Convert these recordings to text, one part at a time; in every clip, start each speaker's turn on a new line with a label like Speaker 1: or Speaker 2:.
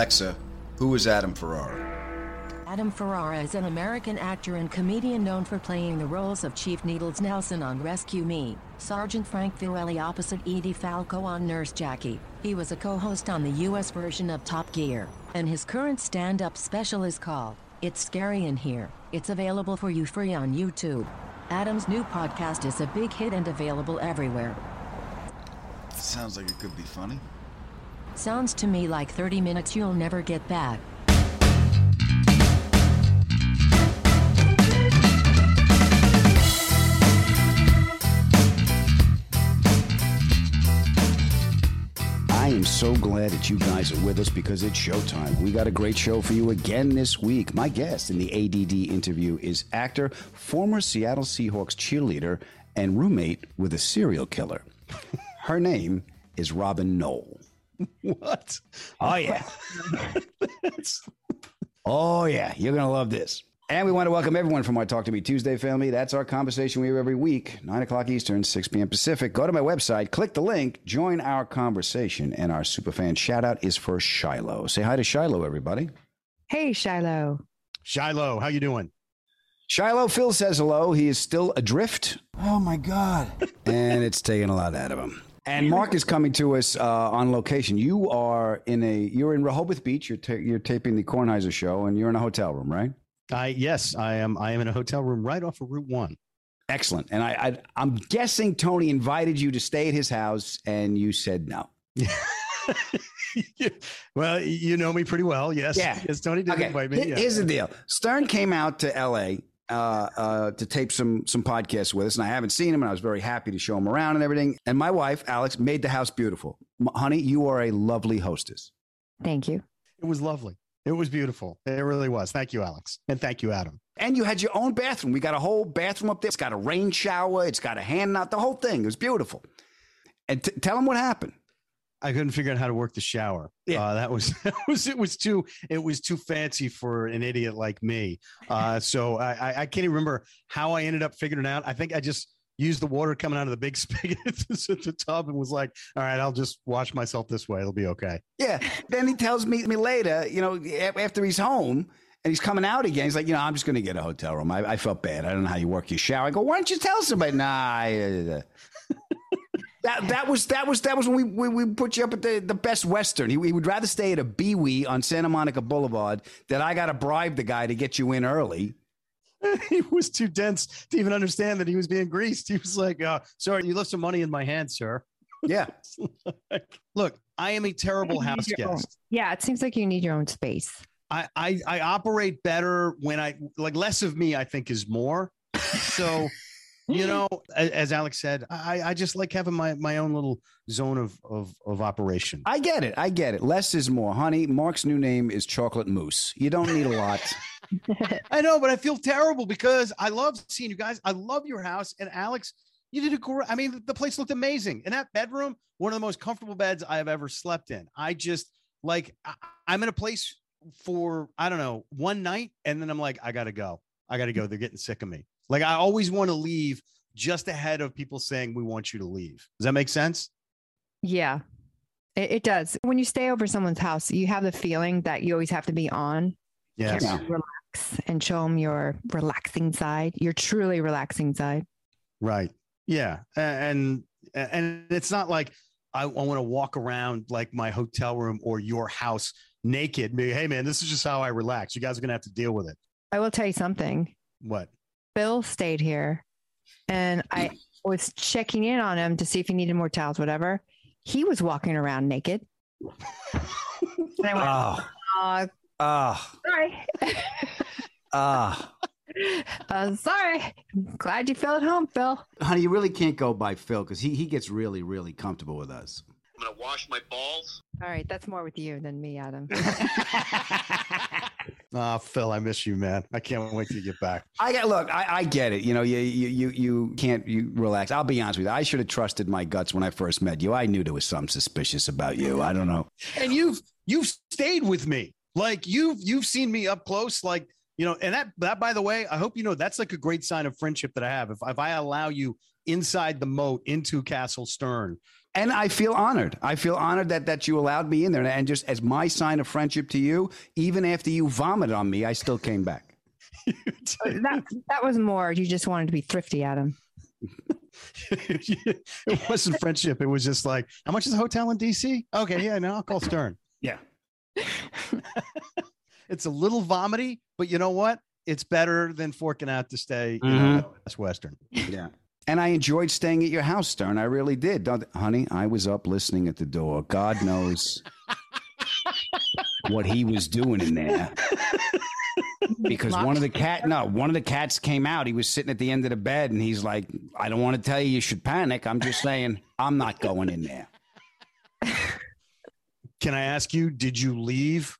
Speaker 1: Alexa, who is Adam Ferrara?
Speaker 2: Adam Ferrara is an American actor and comedian known for playing the roles of Chief Needles Nelson on Rescue Me, Sergeant Frank Fiorelli opposite Edie Falco on Nurse Jackie. He was a co-host on the U.S. version of Top Gear, and his current stand-up special is called It's Scary in Here. It's available for you free on YouTube. Adam's new podcast is a big hit and available everywhere.
Speaker 1: Sounds like it could be funny.
Speaker 2: Sounds to me like 30 minutes you'll never get back.
Speaker 3: I am so glad that you guys are with us because it's showtime. We got a great show for you again this week. My guest in the ADD interview is actor, former Seattle Seahawks cheerleader, and roommate with a serial killer. Her name is Robin Noll.
Speaker 4: What?
Speaker 3: Oh, yeah. oh, yeah. You're going to love this. And we want to welcome everyone from our Talk to Me Tuesday family. That's our conversation we have every week, 9 o'clock Eastern, 6 p.m. Pacific. Go to my website, click the link, join our conversation. And our superfan shout out is for Shiloh. Say hi to Shiloh, everybody.
Speaker 5: Hey, Shiloh.
Speaker 4: Shiloh, how you doing?
Speaker 3: Shiloh, Phil says hello. He is still adrift.
Speaker 1: Oh my God.
Speaker 3: and it's taking a lot out of him. And Mark is coming to us uh, on location. You are in a you're in Rehoboth Beach. You're ta- you're taping the Kornheiser show, and you're in a hotel room, right?
Speaker 4: I yes, I am. I am in a hotel room right off of Route One.
Speaker 3: Excellent. And I, I I'm guessing Tony invited you to stay at his house, and you said no.
Speaker 4: well, you know me pretty well. Yes.
Speaker 3: Yeah.
Speaker 4: Yes, Tony did
Speaker 3: Okay.
Speaker 4: invite me. Yeah.
Speaker 3: Here's the deal. Stern came out to L.A. Uh, uh, to tape some some podcasts with us, and I haven't seen him, and I was very happy to show him around and everything. And my wife, Alex, made the house beautiful. M- honey, you are a lovely hostess.
Speaker 5: Thank you.
Speaker 4: It was lovely. It was beautiful. It really was. Thank you, Alex, and thank you, Adam.
Speaker 3: And you had your own bathroom. We got a whole bathroom up there. It's got a rain shower. It's got a hand knot. The whole thing. It was beautiful. And t- tell him what happened.
Speaker 4: I couldn't figure out how to work the shower.
Speaker 3: Yeah.
Speaker 4: Uh, that was that was it was too it was too fancy for an idiot like me. Uh, so I, I can't even remember how I ended up figuring it out. I think I just used the water coming out of the big spigot at the tub and was like, all right, I'll just wash myself this way. It'll be okay.
Speaker 3: Yeah. then he tells me, me later, you know, after he's home and he's coming out again, he's like, you know, I'm just going to get a hotel room. I, I felt bad. I don't know how you work your shower. I go, why don't you tell somebody? Nah. I, uh, that, that was that was that was when we, we, we put you up at the, the best Western. He, he would rather stay at a Bewee on Santa Monica Boulevard that I got to bribe the guy to get you in early.
Speaker 4: he was too dense to even understand that he was being greased. He was like, uh, sorry, you left some money in my hand, sir.
Speaker 3: Yeah.
Speaker 4: Look, I am a terrible
Speaker 5: You
Speaker 4: house
Speaker 5: your own-
Speaker 4: guest.
Speaker 5: Yeah, it seems like you need your own space.
Speaker 4: I, I I operate better when I like less of me. I think is more. So, you know, as Alex said, I I just like having my my own little zone of of of operation.
Speaker 3: I get it. I get it. Less is more. Honey, Mark's new name is Chocolate Mousse. You don't need a lot.
Speaker 4: I know, but I feel terrible because I love seeing you guys. I love your house, and Alex, you did a great. I mean, the place looked amazing, and that bedroom, one of the most comfortable beds I have ever slept in. I just like I, I'm in a place for I don't know one night, and then I'm like, I gotta go. I gotta go. They're getting sick of me. Like I always want to leave just ahead of people saying we want you to leave. Does that make sense?
Speaker 5: Yeah, it, it does. When you stay over someone's house, you have the feeling that you always have to be on.
Speaker 4: Yes.
Speaker 5: Can't relax and show them your relaxing side, your truly relaxing side.
Speaker 4: Right. Yeah. A- And and it's not like I, I want to walk around like my hotel room or your house naked. Be, hey man, this is just how I relax. You guys are gonna have to deal with it.
Speaker 5: I will tell you something.
Speaker 4: What?
Speaker 5: Bill stayed here and I was checking in on him to see if he needed more towels, whatever. He was walking around naked. And I went,
Speaker 3: Oh,
Speaker 5: uh,
Speaker 3: oh,
Speaker 5: sorry.
Speaker 3: oh.
Speaker 5: uh, sorry. Glad you felt at home, Phil.
Speaker 3: Honey, you really can't go by Phil because he, he gets really, really comfortable with us.
Speaker 6: I'm gonna wash my balls.
Speaker 5: All right, that's more with you than me, Adam.
Speaker 4: Ah, Phil, I miss you, man. I can't wait to get back.
Speaker 3: I get look. I, I get it. You know, you, you you you can't you relax. I'll be honest with you. I should have trusted my guts when I first met you. I knew there was something suspicious about you. I don't know.
Speaker 4: And you've you've stayed with me. Like you've you've seen me up close. Like you know, and that that by the way, I hope you know that's like a great sign of friendship that I have. If if I allow you inside the moat into Castle Stern
Speaker 3: And I feel honored. I feel honored that that you allowed me in there. And just as my sign of friendship to you, even after you vomited on me, I still came back.
Speaker 5: that that was more. You just wanted to be thrifty, Adam.
Speaker 4: it wasn't friendship. It was just like, how much is a hotel in DC? Okay, yeah, no, I'll call Stern.
Speaker 3: Yeah.
Speaker 4: it's a little vomity, but you know what? It's better than forking out to stay in
Speaker 3: Mhm.
Speaker 4: uh, Best Western.
Speaker 3: Yeah. And I enjoyed staying at your house, Stern. I really did. Honey, I was up listening at the door. God knows what he was doing in there. Because one of the cat no, one of the cats came out. He was sitting at the end of the bed and he's like, I don't want to tell you you should panic. I'm just saying I'm not going in there.
Speaker 4: Can I ask you, did you leave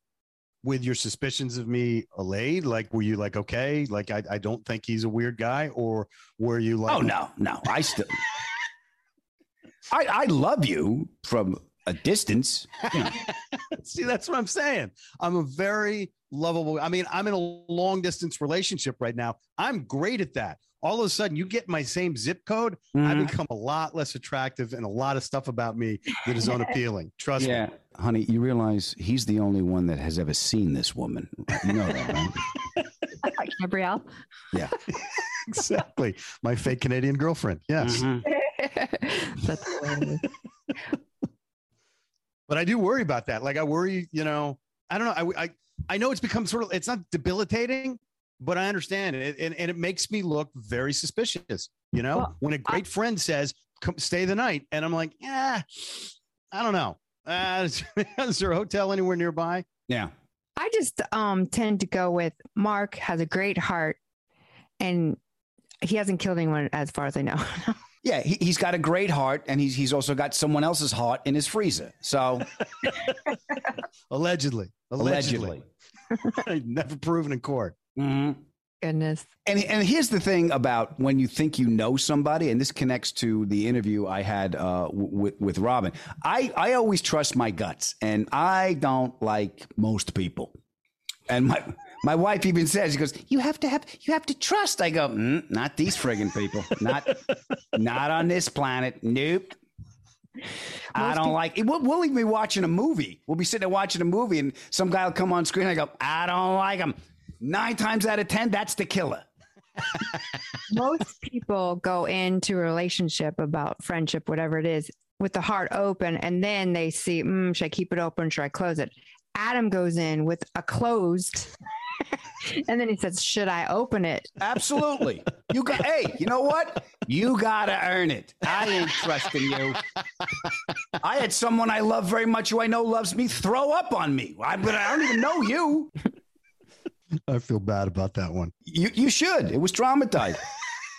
Speaker 4: with your suspicions of me allayed? Like, were you like, okay, like, I, I don't think he's a weird guy? Or were you like,
Speaker 3: Oh no, no. I still I I love you from a distance. You know.
Speaker 4: See, that's what I'm saying. I'm a very lovable. I mean, I'm in a long distance relationship right now. I'm great at that. All of a sudden, you get my same zip code. I
Speaker 3: Mhm.
Speaker 4: become a lot less attractive, and a lot of stuff about me that is unappealing. Trust
Speaker 3: Yeah.
Speaker 4: me.
Speaker 3: Honey, you realize he's the only one that has ever seen this woman. You know that, right?
Speaker 5: Gabrielle.
Speaker 3: Yeah.
Speaker 4: Exactly. My fake Canadian girlfriend. Yes.
Speaker 5: That's hilarious.
Speaker 4: But I do worry about that. Like, I worry, you know, I don't know. I, I, I know it's become sort of, it's not debilitating, but I understand it. And, and it makes me look very suspicious, you know,
Speaker 5: Well,
Speaker 4: when a great friend says, Come stay the night. And I'm like, yeah, I don't know. Uh, is, is there a hotel anywhere nearby?
Speaker 3: Yeah.
Speaker 5: I just um tend to go with Mark has a great heart and he hasn't killed anyone as far as I know.
Speaker 3: Yeah, he, he's got a great heart, and he's he's also got someone else's heart in his freezer. So
Speaker 4: Allegedly. Allegedly. Never proven in court.
Speaker 3: Mhm.
Speaker 5: Goodness.
Speaker 3: and and here's the thing about when you think you know somebody, and this connects to the interview I had uh, with with Robin. I I always trust my guts, and I don't like most people. And my my wife even says, she goes, "You have to have you have to trust." I go, mm, "Not these friggin' people. Not not on this planet. Nope." I don't
Speaker 5: peop-
Speaker 3: like it. We'll, we'll even be watching a movie. We'll be sitting there watching a movie, and some guy will come on screen. I go, I don't like him. Nine times out of ten, that's the killer.
Speaker 5: Most people go into a relationship about friendship, whatever it is, with the heart open, and then they see, mm, should I keep it open? Should I close it? Adam goes in with a closed, and then he says, "Should I open it?"
Speaker 3: Absolutely. You got. Hey, you know what? You gotta earn it. I ain't trusting you. I had someone I love very much, who I know loves me, throw up on me. I, but I don't even know you.
Speaker 4: I feel bad about that one.
Speaker 3: You you should. It was traumatized.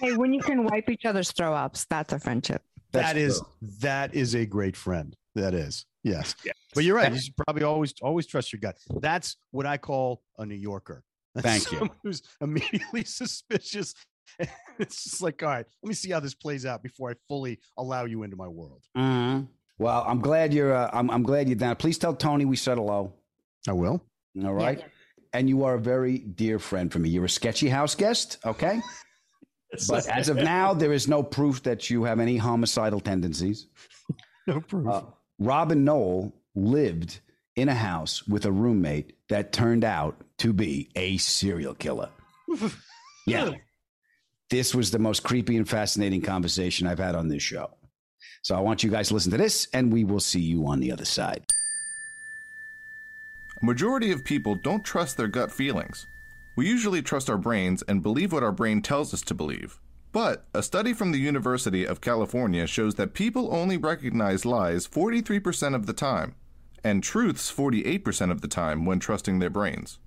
Speaker 5: Hey, when you can wipe each other's throw ups, that's a friendship.
Speaker 3: That's
Speaker 4: That is
Speaker 3: true.
Speaker 4: that is a great friend. That is. Yes. But you're right. You should probably always always trust your gut. That's what I call a New Yorker. That's
Speaker 3: Thank you.
Speaker 4: Who's immediately suspicious. It's just like, all right, let me see how this plays out before I fully allow you into my world.
Speaker 3: Mhm. Well, I'm glad you're. Uh, I'm, I'm glad you're down. Please tell Tony we said hello.
Speaker 4: I will.
Speaker 3: All right. And you are a very dear friend for me. You're a sketchy house guest, okay? But as of now, there is no proof that you have any homicidal tendencies.
Speaker 4: no proof.
Speaker 3: Uh, Robin Noll lived in a house with a roommate that turned out to be a serial killer. Yeah. This was the most creepy and fascinating conversation I've had on this show. So I want you guys to listen to this, and we will see you on the other side.
Speaker 7: A majority of people don't trust their gut feelings. We usually trust our brains and believe what our brain tells us to believe. But a study from the University of California shows that people only recognize lies 43% of the time, and truths 48% of the time when trusting their brains.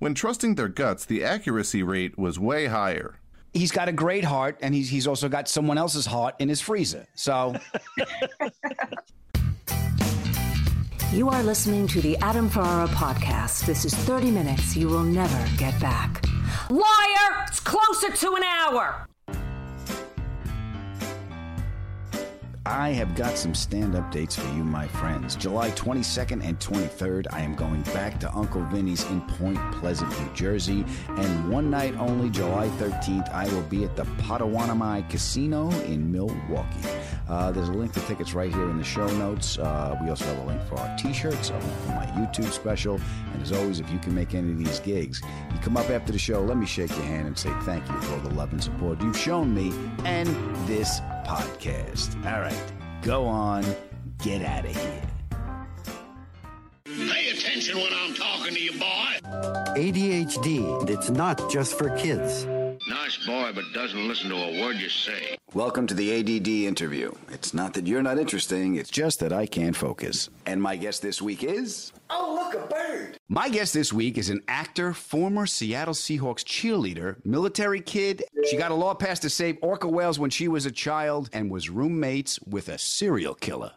Speaker 7: When trusting their guts, the accuracy rate was way higher.
Speaker 3: He's got a great heart, and he's, he's also got someone else's heart in his freezer. So
Speaker 8: You are listening to the Adam Ferrara podcast. This is 30 minutes you will never get back.
Speaker 9: Liar! It's closer to an hour.
Speaker 3: I have got some stand up dates for you, my friends. July 22nd and 23rd, I am going back to Uncle Vinny's in Point Pleasant, New Jersey. And one night only, July 13th, I will be at the Potawatomi Casino in Milwaukee. Uh, there's a link to tickets right here in the show notes. Uh, we also have a link for our t-shirts, a link for my YouTube special. And as always, if you can make any of these gigs, you come up after the show, let me shake your hand and say thank you for all the love and support you've shown me and this podcast. All right, go on, get out of here.
Speaker 6: Pay attention when I'm talking to you, boy.
Speaker 10: ADHD, it's not just for kids.
Speaker 6: Nice boy, but doesn't listen to a word you say.
Speaker 3: Welcome to the ADD interview. It's not that you're not interesting, it's just that I can't focus. And my guest this week is.
Speaker 1: Oh, look, a bird.
Speaker 3: My guest this week is an actor, former Seattle Seahawks cheerleader, military kid. She got a law passed to save orca whales when she was a child and was roommates with a serial killer.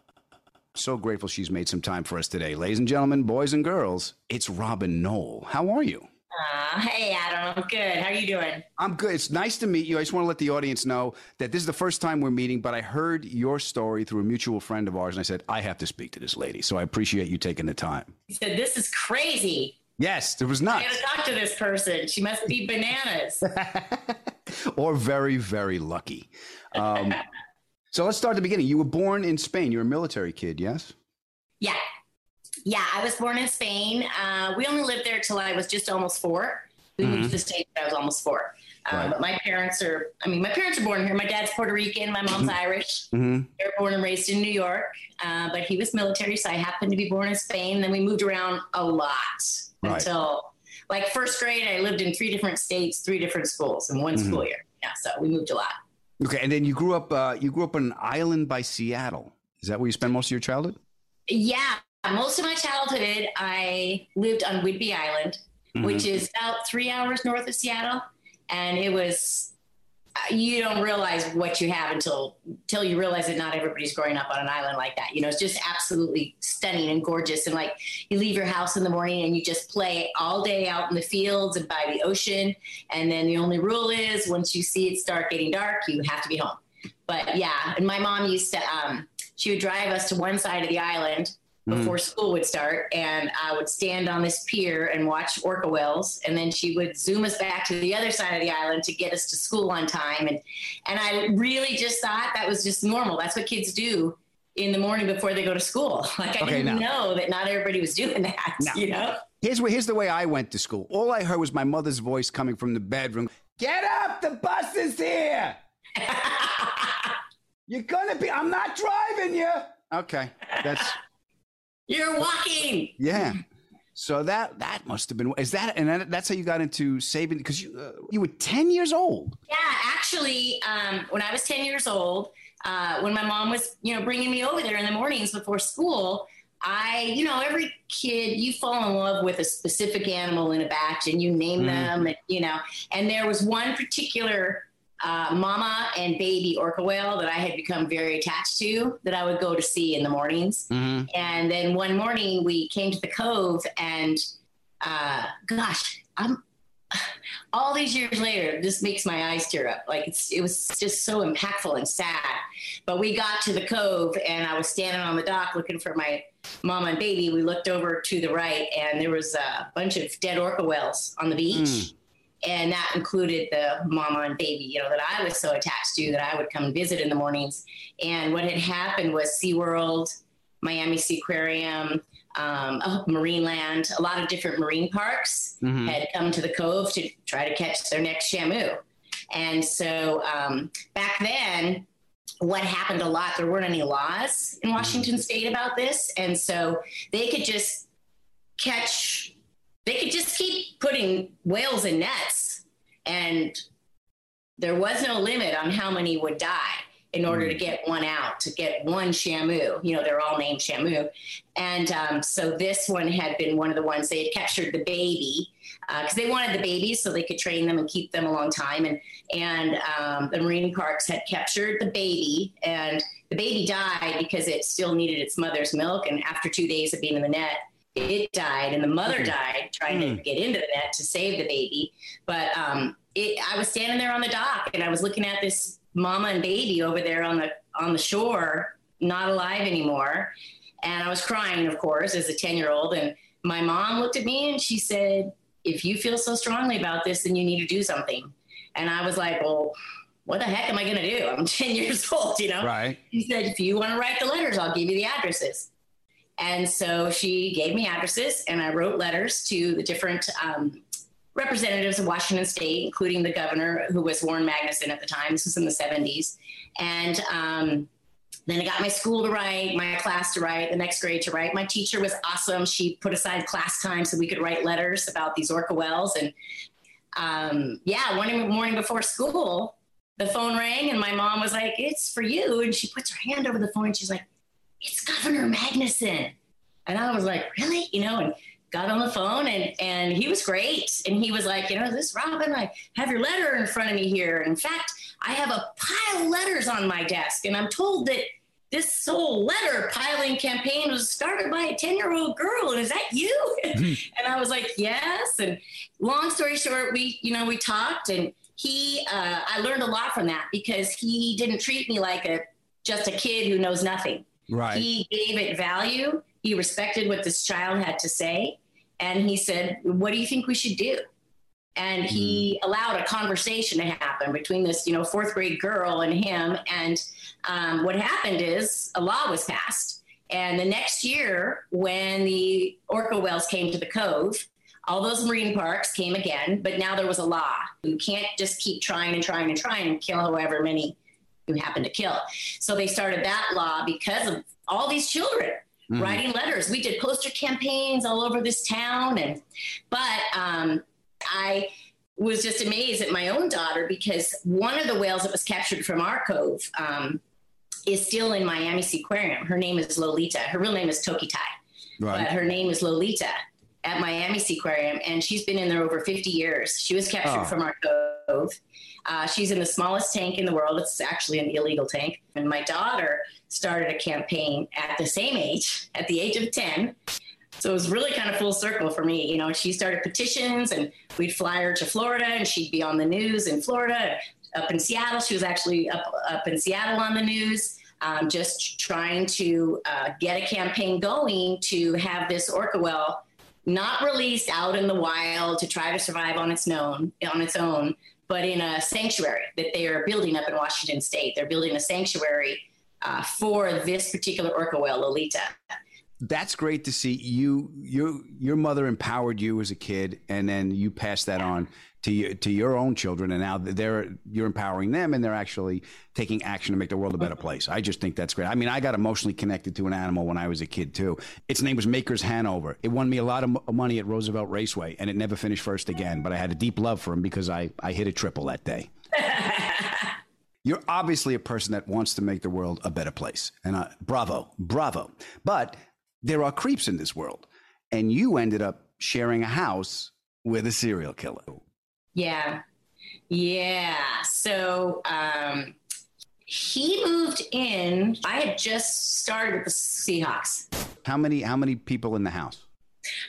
Speaker 3: So grateful she's made some time for us today. Ladies and gentlemen, boys and girls, it's Robin Noll. How are you?
Speaker 11: Uh, hey, Adam. I'm good. How are you doing?
Speaker 3: I'm good. It's nice to meet you. I just want to let the audience know that this is the first time we're meeting, but I heard your story through a mutual friend of ours, and I said, I have to speak to this lady. So I appreciate you taking the time.
Speaker 11: He said, This is crazy.
Speaker 3: Yes, it was not.
Speaker 11: I
Speaker 3: nuts.
Speaker 11: gotta talk to this person. She must be bananas.
Speaker 3: or very, very lucky. Um, so let's start at the beginning. You were born in Spain. You're a military kid, yes?
Speaker 11: yeah. Yeah, I was born in Spain. Uh, we only lived there till I was just almost four. We moved to the States when I was almost four. Um,
Speaker 3: Right.
Speaker 11: But my parents are, I mean, my parents are born here. My dad's Puerto Rican, my mom's Irish.
Speaker 3: Mm-hmm.
Speaker 11: They're born and raised in New York, uh, but he was military, so I happened to be born in Spain. Then we moved around a lot
Speaker 3: Right.
Speaker 11: until like first grade. I lived in three different states, three different schools in one
Speaker 3: Mhm.
Speaker 11: school year. Yeah, so we moved a lot.
Speaker 3: Okay, and then you grew up. Uh, you grew up on an island by Seattle. Is that where you spent most of your childhood?
Speaker 11: Yeah, most of my childhood, I lived on Whidbey Island, which is about three hours north of Seattle, and it was. You don't realize what you have until until you realize that not everybody's growing up on an island like that. You know, it's just absolutely stunning and gorgeous. And like you leave your house in the morning and you just play all day out in the fields and by the ocean. And then the only rule is once you see it start getting dark, you have to be home. But yeah, and my mom used to, um, she would drive us to one side of the island Mm-hmm. before school would start, and I would stand on this pier and watch orca whales, and then she would zoom us back to the other side of the island to get us to school on time. And and I really just thought that was just normal. That's what kids do in the morning before they go to school. Like I
Speaker 3: Okay,
Speaker 11: didn't
Speaker 3: now-
Speaker 11: know that not everybody was doing that. You know.
Speaker 3: Here's where, here's the way I went to school. All I heard was my mother's voice coming from the bedroom. Get up! The bus is here. You're gonna be. I'm not driving you. Okay, that's
Speaker 11: You're walking.
Speaker 3: yeah. So that that must have been. Is that and that, that's how you got into saving? Because you uh, you were ten years old.
Speaker 11: Yeah, actually, um, when I was 10 years old, uh, when my mom was, you know, bringing me over there in the mornings before school, I, you know, every kid, you fall in love with a specific animal in a batch and you name
Speaker 3: Mhm.
Speaker 11: them, and, you know, and there was one particular uh, mama and baby orca whale that I had become very attached to that I would go to see in the mornings.
Speaker 3: Mm-hmm.
Speaker 11: And then one morning we came to the cove, and uh, gosh, I'm all these years later. This makes my eyes tear up. Like it's it was just so impactful and sad. But we got to the cove, and I was standing on the dock looking for my mom and baby. We looked over to the right, and there was a bunch of dead orca whales on the beach.
Speaker 3: Mm.
Speaker 11: And that included the mama and baby, you know, that I was so attached to that I would come visit in the mornings. And what had happened was SeaWorld, Miami Seaquarium, um, Marineland, a lot of different marine parks
Speaker 3: Mhm.
Speaker 11: had come to the cove to try to catch their next shamu. And so um, back then, what happened a lot, there weren't any laws in Washington state about this. And so they could just catch, they could just keep putting whales in nets. And there was no limit on how many would die in order to get one out, to get one shamu. You know, they're all named shamu. And um, so this one had been one of the ones they had captured the baby because they wanted the babies so they could train them and keep them a long time. And and um, the marine parks had captured the baby, and the baby died because it still needed its mother's milk. And after two days of being in the net, it died, and the mother died trying to get into the net to save the baby. But um, it, I was standing there on the dock, and I was looking at this mama and baby over there on the on the shore, not alive anymore. And I was crying, of course, as a ten year old. And my mom looked at me and she said, "If you feel so strongly about this, then you need to do something." And I was like, "Well, what the heck am I going to do? I'm 10 years old, you know?
Speaker 3: Right.
Speaker 11: He said, if you want to write the letters, I'll give you the addresses. And so she gave me addresses, and I wrote letters to the different um, representatives of Washington State, including the governor, who was Warren Magnuson at the time. This was in the 70s. And um, then I got my school to write, my class to write, the next grade to write. My teacher was awesome. She put aside class time so we could write letters about these orca wells. And um, yeah, one morning before school, the phone rang, and my mom was like, It's for you. And she puts her hand over the phone and she's like, it's Governor Magnuson. And I was like, really? You know, and got on the phone and, and he was great. And he was like, you know, this Robin, I have your letter in front of me here. In fact, I have a pile of letters on my desk. And I'm told that this whole letter piling campaign was started by a 10 year old girl. And is that you? and I was like, yes. And long story short, we, you know, we talked and he, uh, I learned a lot from that because he didn't treat me like a, just a kid who knows nothing.
Speaker 3: Right.
Speaker 11: He gave it value. He respected what this child had to say. And he said, What do you think we should do? And he mm. allowed a conversation to happen between this, you know, fourth grade girl and him. And um, what happened is a law was passed. And the next year, when the orca whales came to the cove, all those marine parks came again, but now there was a law. You can't just keep trying and trying and trying and kill however many who happened to kill. So they started that law because of all these children mm. writing letters. We did poster campaigns all over this town, and but um, I was just amazed at my own daughter because one of the whales that was captured from our cove um, is still in Miami Seaquarium. Her name is Lolita. Her real name is Tokitae, right. but her name is Lolita at Miami Seaquarium, and she's been in there over 50 years. She was captured oh. from our cove. Uh, she's in the smallest tank in the world. It's actually an illegal tank. And my daughter started a campaign at the same age, at the age of 10. So it was really kind of full circle for me. You know, she started petitions and we'd fly her to Florida and she'd be on the news in Florida. Up in Seattle, she was actually up, up in Seattle on the news. Um, just trying to uh, get a campaign going to have this orca well not released out in the wild to try to survive on its own, on its own, but in a sanctuary that they are building up in Washington State. They're building a sanctuary uh, for this particular orca whale, Lolita.
Speaker 3: That's great to see. You, your, your mother empowered you as a kid, and then you passed that on to you, to your own children, and now they're you're empowering them, and they're actually taking action to make the world a better place. I just think that's great. I mean, I got emotionally connected to an animal when I was a kid too. Its name was Makers Hanover. It won me a lot of money at Roosevelt Raceway, and it never finished first again. But I had a deep love for him because I I hit a triple that day. You're obviously a person that wants to make the world a better place, and uh, bravo, bravo. But there are creeps in this world, and you ended up sharing a house with a serial killer.
Speaker 11: Yeah. Yeah. So um, he moved in. I had just started with the Seahawks.
Speaker 3: How many how many people in the house?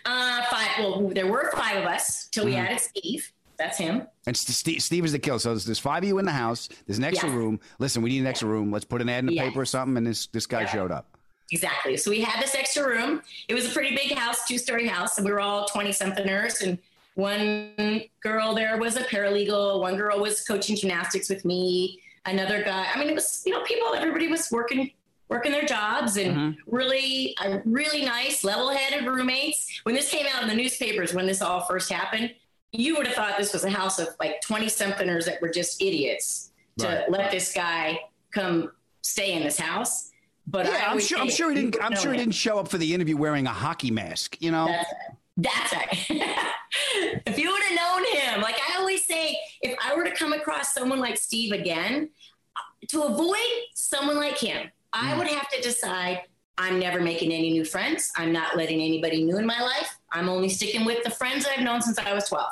Speaker 11: Uh, five. Well, there were five of us till we mm-hmm. added Steve. That's him.
Speaker 3: And Steve, Steve is the killer. So there's, there's, five of you in the house. There's an extra yeah. room. Listen, we need an extra room. Let's put an ad in the yeah. paper or something. And this this guy yeah. showed up.
Speaker 11: Exactly. So we had this extra room. It was a pretty big house, two story house, and we were all twenty somethingers and one girl there was a paralegal. One girl was coaching gymnastics with me. Another guy. I mean, it was you know people. Everybody was working working their jobs and mm-hmm. really uh, really nice level-headed roommates. When this came out in the newspapers, when this all first happened, you would have thought this was a house of like 20 somethingers that were just idiots to let this guy come stay in this house. But
Speaker 3: yeah, I'm sure, I'm sure he didn't. I'm sure he didn't show up for the interview wearing a hockey mask. You know.
Speaker 11: That's, that's right. if you would have known him, like I always say, if I were to come across someone like Steve again, to avoid someone like him, I mm. would have to decide I'm never making any new friends. I'm not letting anybody new in my life. I'm only sticking with the friends I've known since I was 12.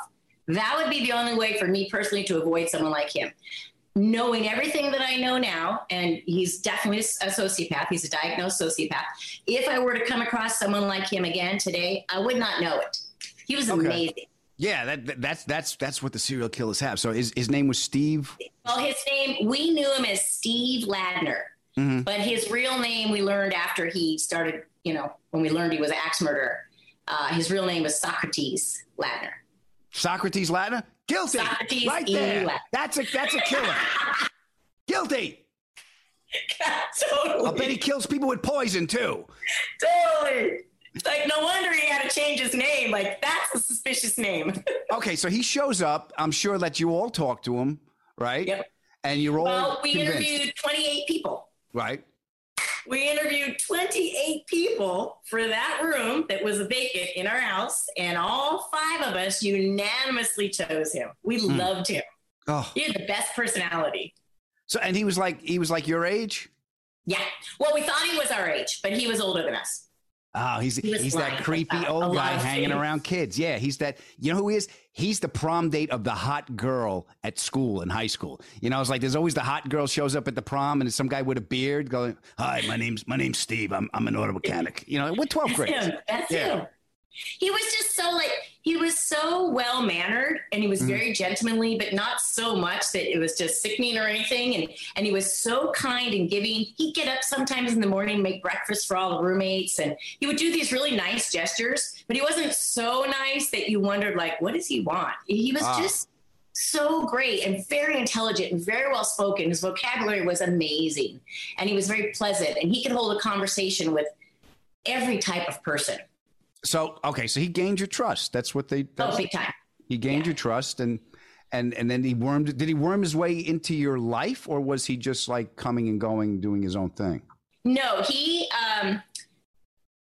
Speaker 11: That would be the only way for me personally to avoid someone like him knowing everything that I know now, and he's definitely a sociopath, he's a diagnosed sociopath. If I were to come across someone like him again today, I would not know it. He was okay. amazing.
Speaker 3: Yeah, that, that's that's that's what the serial killers have. So his his name was Steve.
Speaker 11: Well, his name we knew him as Steve Ladner, mm-hmm. but his real name we learned after he started. You know, when we learned he was an axe murderer, uh, his real name was Socrates Ladner.
Speaker 3: Socrates Ladner. Guilty. right there. That's a that's a killer. Guilty.
Speaker 11: totally.
Speaker 3: I'll bet he kills people with poison too.
Speaker 11: Totally. It's like no wonder he had to change his name. Like that's a suspicious name.
Speaker 3: Okay, so he shows up. I'm sure that you all talk to him, right?
Speaker 11: Yep.
Speaker 3: And you're all
Speaker 11: well, we
Speaker 3: convinced,
Speaker 11: interviewed 28 people.
Speaker 3: right?
Speaker 11: We interviewed 28 people for that room that was vacant in our house, and all five of us unanimously chose him. We
Speaker 3: Hmm.
Speaker 11: loved him.
Speaker 3: Oh,
Speaker 11: He had the best personality.
Speaker 3: so and he was like he was like your age.
Speaker 11: Yeah. Well, we thought he was our age, but he was older than us.
Speaker 3: Oh, he's
Speaker 11: He
Speaker 3: he's that creepy
Speaker 11: that.
Speaker 3: Old guy hanging
Speaker 11: things.
Speaker 3: around kids. Yeah, he's that. You know who he is? He's the prom date of the hot girl at school in high school. You know, it's like there's always the hot girl shows up at the prom, and it's some guy with a beard going, "Hi, my name's my name's Steve. I'm I'm an auto mechanic." You know, with 12th
Speaker 11: That's
Speaker 3: grade.
Speaker 11: That's
Speaker 3: Yeah.
Speaker 11: him. He was just so like he was so well mannered and he was
Speaker 3: Mhm.
Speaker 11: very gentlemanly, but not so much that it was just sickening or anything. And and he was so kind and giving. He'd get up sometimes in the morning, make breakfast for all the roommates, and he would do these really nice gestures. But he wasn't so nice that you wondered like, what does he want? He was
Speaker 3: Ah.
Speaker 11: just so great and very intelligent and very well spoken. His vocabulary was amazing, and he was very pleasant. And he could hold a conversation with every type of person.
Speaker 3: So okay, so he gained your trust. That's what they.
Speaker 11: Oh,
Speaker 3: That's,
Speaker 11: big time.
Speaker 3: he gained your trust, and and and then he wormed. Did he worm his way into your life, or was he just like coming and going, doing his own thing?
Speaker 11: No, he um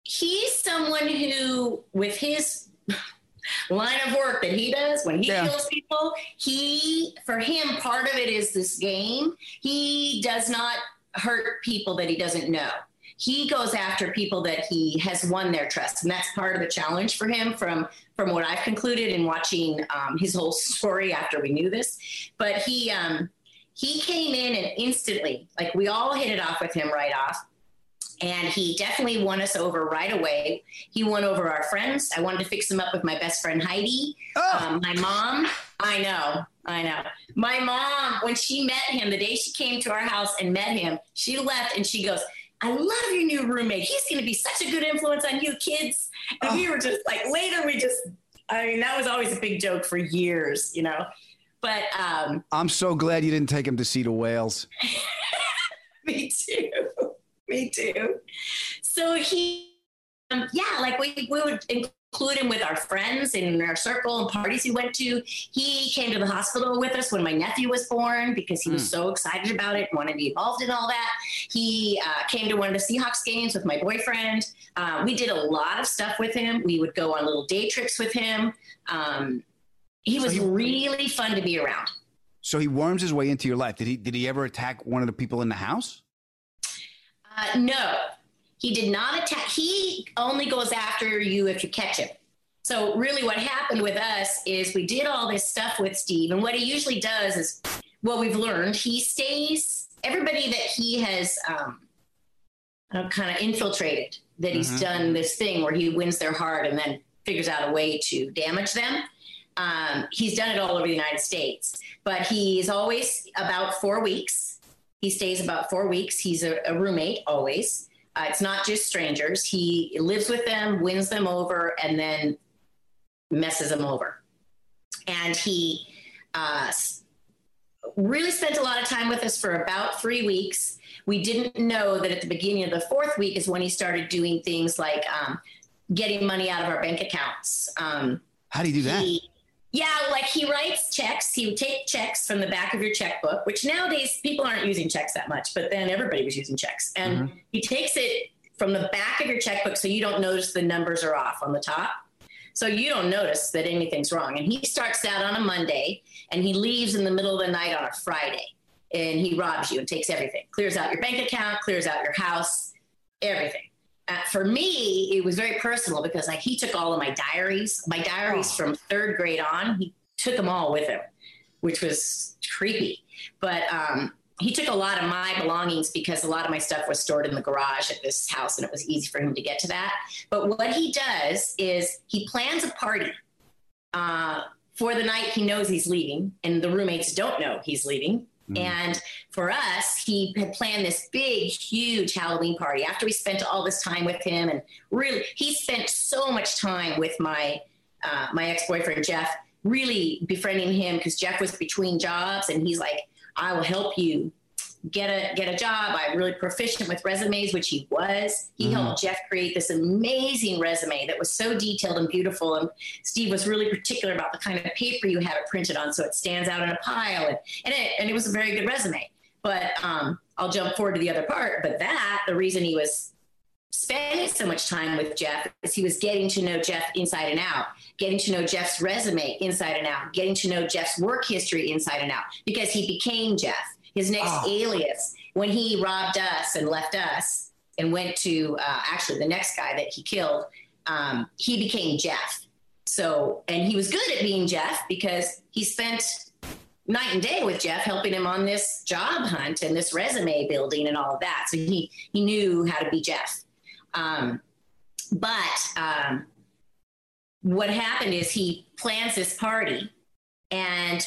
Speaker 11: he's someone who with his line of work that he does when he
Speaker 3: Yeah.
Speaker 11: kills people, he for him part of it is this game. He does not hurt people that he doesn't know. He goes after people that he has won their trust, and that's part of the challenge for him. From from what I've concluded in watching um, his whole story after we knew this, but he um, he came in and instantly, like we all hit it off with him right off and he definitely won us over right away. He won over our friends. I wanted to fix him up with my best friend Heidi. Um, my mom, I know, I know. My mom, when she met him, the day she came to our house and met him, she left and she goes, I love your new roommate. He's going to be such a good influence on you kids. And we were just like, later, we just, I mean, that was always a big joke for years, you know. But um,
Speaker 3: I'm so glad you didn't take him to see the whales.
Speaker 11: me too. Me too. So he, um, yeah, like we, we would include him with our friends in our circle and parties he went to. He came to the hospital with us when my nephew was born because he was
Speaker 3: Hmm.
Speaker 11: so excited about it and wanted to be involved in all that. He uh, came to one of the Seahawks games with my boyfriend. Uh, we did a lot of stuff with him. We would go on little day trips with him. Um, he
Speaker 3: So
Speaker 11: was
Speaker 3: he-
Speaker 11: really fun to be around.
Speaker 3: So he worms his way into your life. Did he? Did he ever attack one of the people in the house?
Speaker 11: Uh, no, he did not attack. He only goes after you if you catch him. So really, what happened with us is we did all this stuff with Steve, and what he usually does is, what we've learned, he stays. Everybody that he has um, kind of infiltrated, that he's
Speaker 12: Mhm.
Speaker 11: done this thing where he wins their heart and then figures out a way to damage them. Um, he's done it all over the United States, but he's always about four weeks. He stays about four weeks. He's a, a roommate always. Uh, it's not just strangers. He lives with them, wins them over, and then messes them over. And he uh, really spent a lot of time with us for about three weeks. We didn't know that at the beginning of the fourth week is when he started doing things like um, getting money out of our bank accounts. Um,
Speaker 3: How do you do that?
Speaker 11: Yeah, like he writes checks. He would take checks from the back of your checkbook, which nowadays people aren't using checks that much, but then everybody was using checks. And
Speaker 12: Mhm.
Speaker 11: he takes it from the back of your checkbook so you don't notice the numbers are off on the top. So you don't notice that anything's wrong. And he starts out on a Monday and he leaves in the middle of the night on a Friday. And he robs you and takes everything, clears out your bank account, clears out your house, everything. Uh, for me, it was very personal because like he took all of my diaries, my diaries from third grade on. He took them all with him, which was creepy. But um, he took a lot of my belongings because a lot of my stuff was stored in the garage at this house, and it was easy for him to get to that. But what he does is he plans a party uh, for the night he knows he's leaving, and the roommates don't know he's leaving. And for us, he had planned this big, huge Halloween party after we spent all this time with him. And really, he spent so much time with my uh, my ex boyfriend Jeff, really befriending him because Jeff was between jobs, and he's like, "I will help you get a get a job. I'm really proficient with resumes, which he was. He
Speaker 12: Mhm.
Speaker 11: helped Jeff create this amazing resume that was so detailed and beautiful. And Steve was really particular about the kind of paper you have it printed on, so it stands out in a pile. And and it, and it was a very good resume. But um, I'll jump forward to the other part. But that the reason he was spending so much time with Jeff is he was getting to know Jeff inside and out, getting to know Jeff's resume inside and out, getting to know Jeff's work history inside and out because he became Jeff. His next
Speaker 12: Oh.
Speaker 11: alias, when he robbed us and left us and went to uh, actually the next guy that he killed, um, he became Jeff. So, and he was good at being Jeff because he spent night and day with Jeff, helping him on this job hunt and this resume building and all of that. So he he knew how to be Jeff. Um, but um, what happened is he plans this party and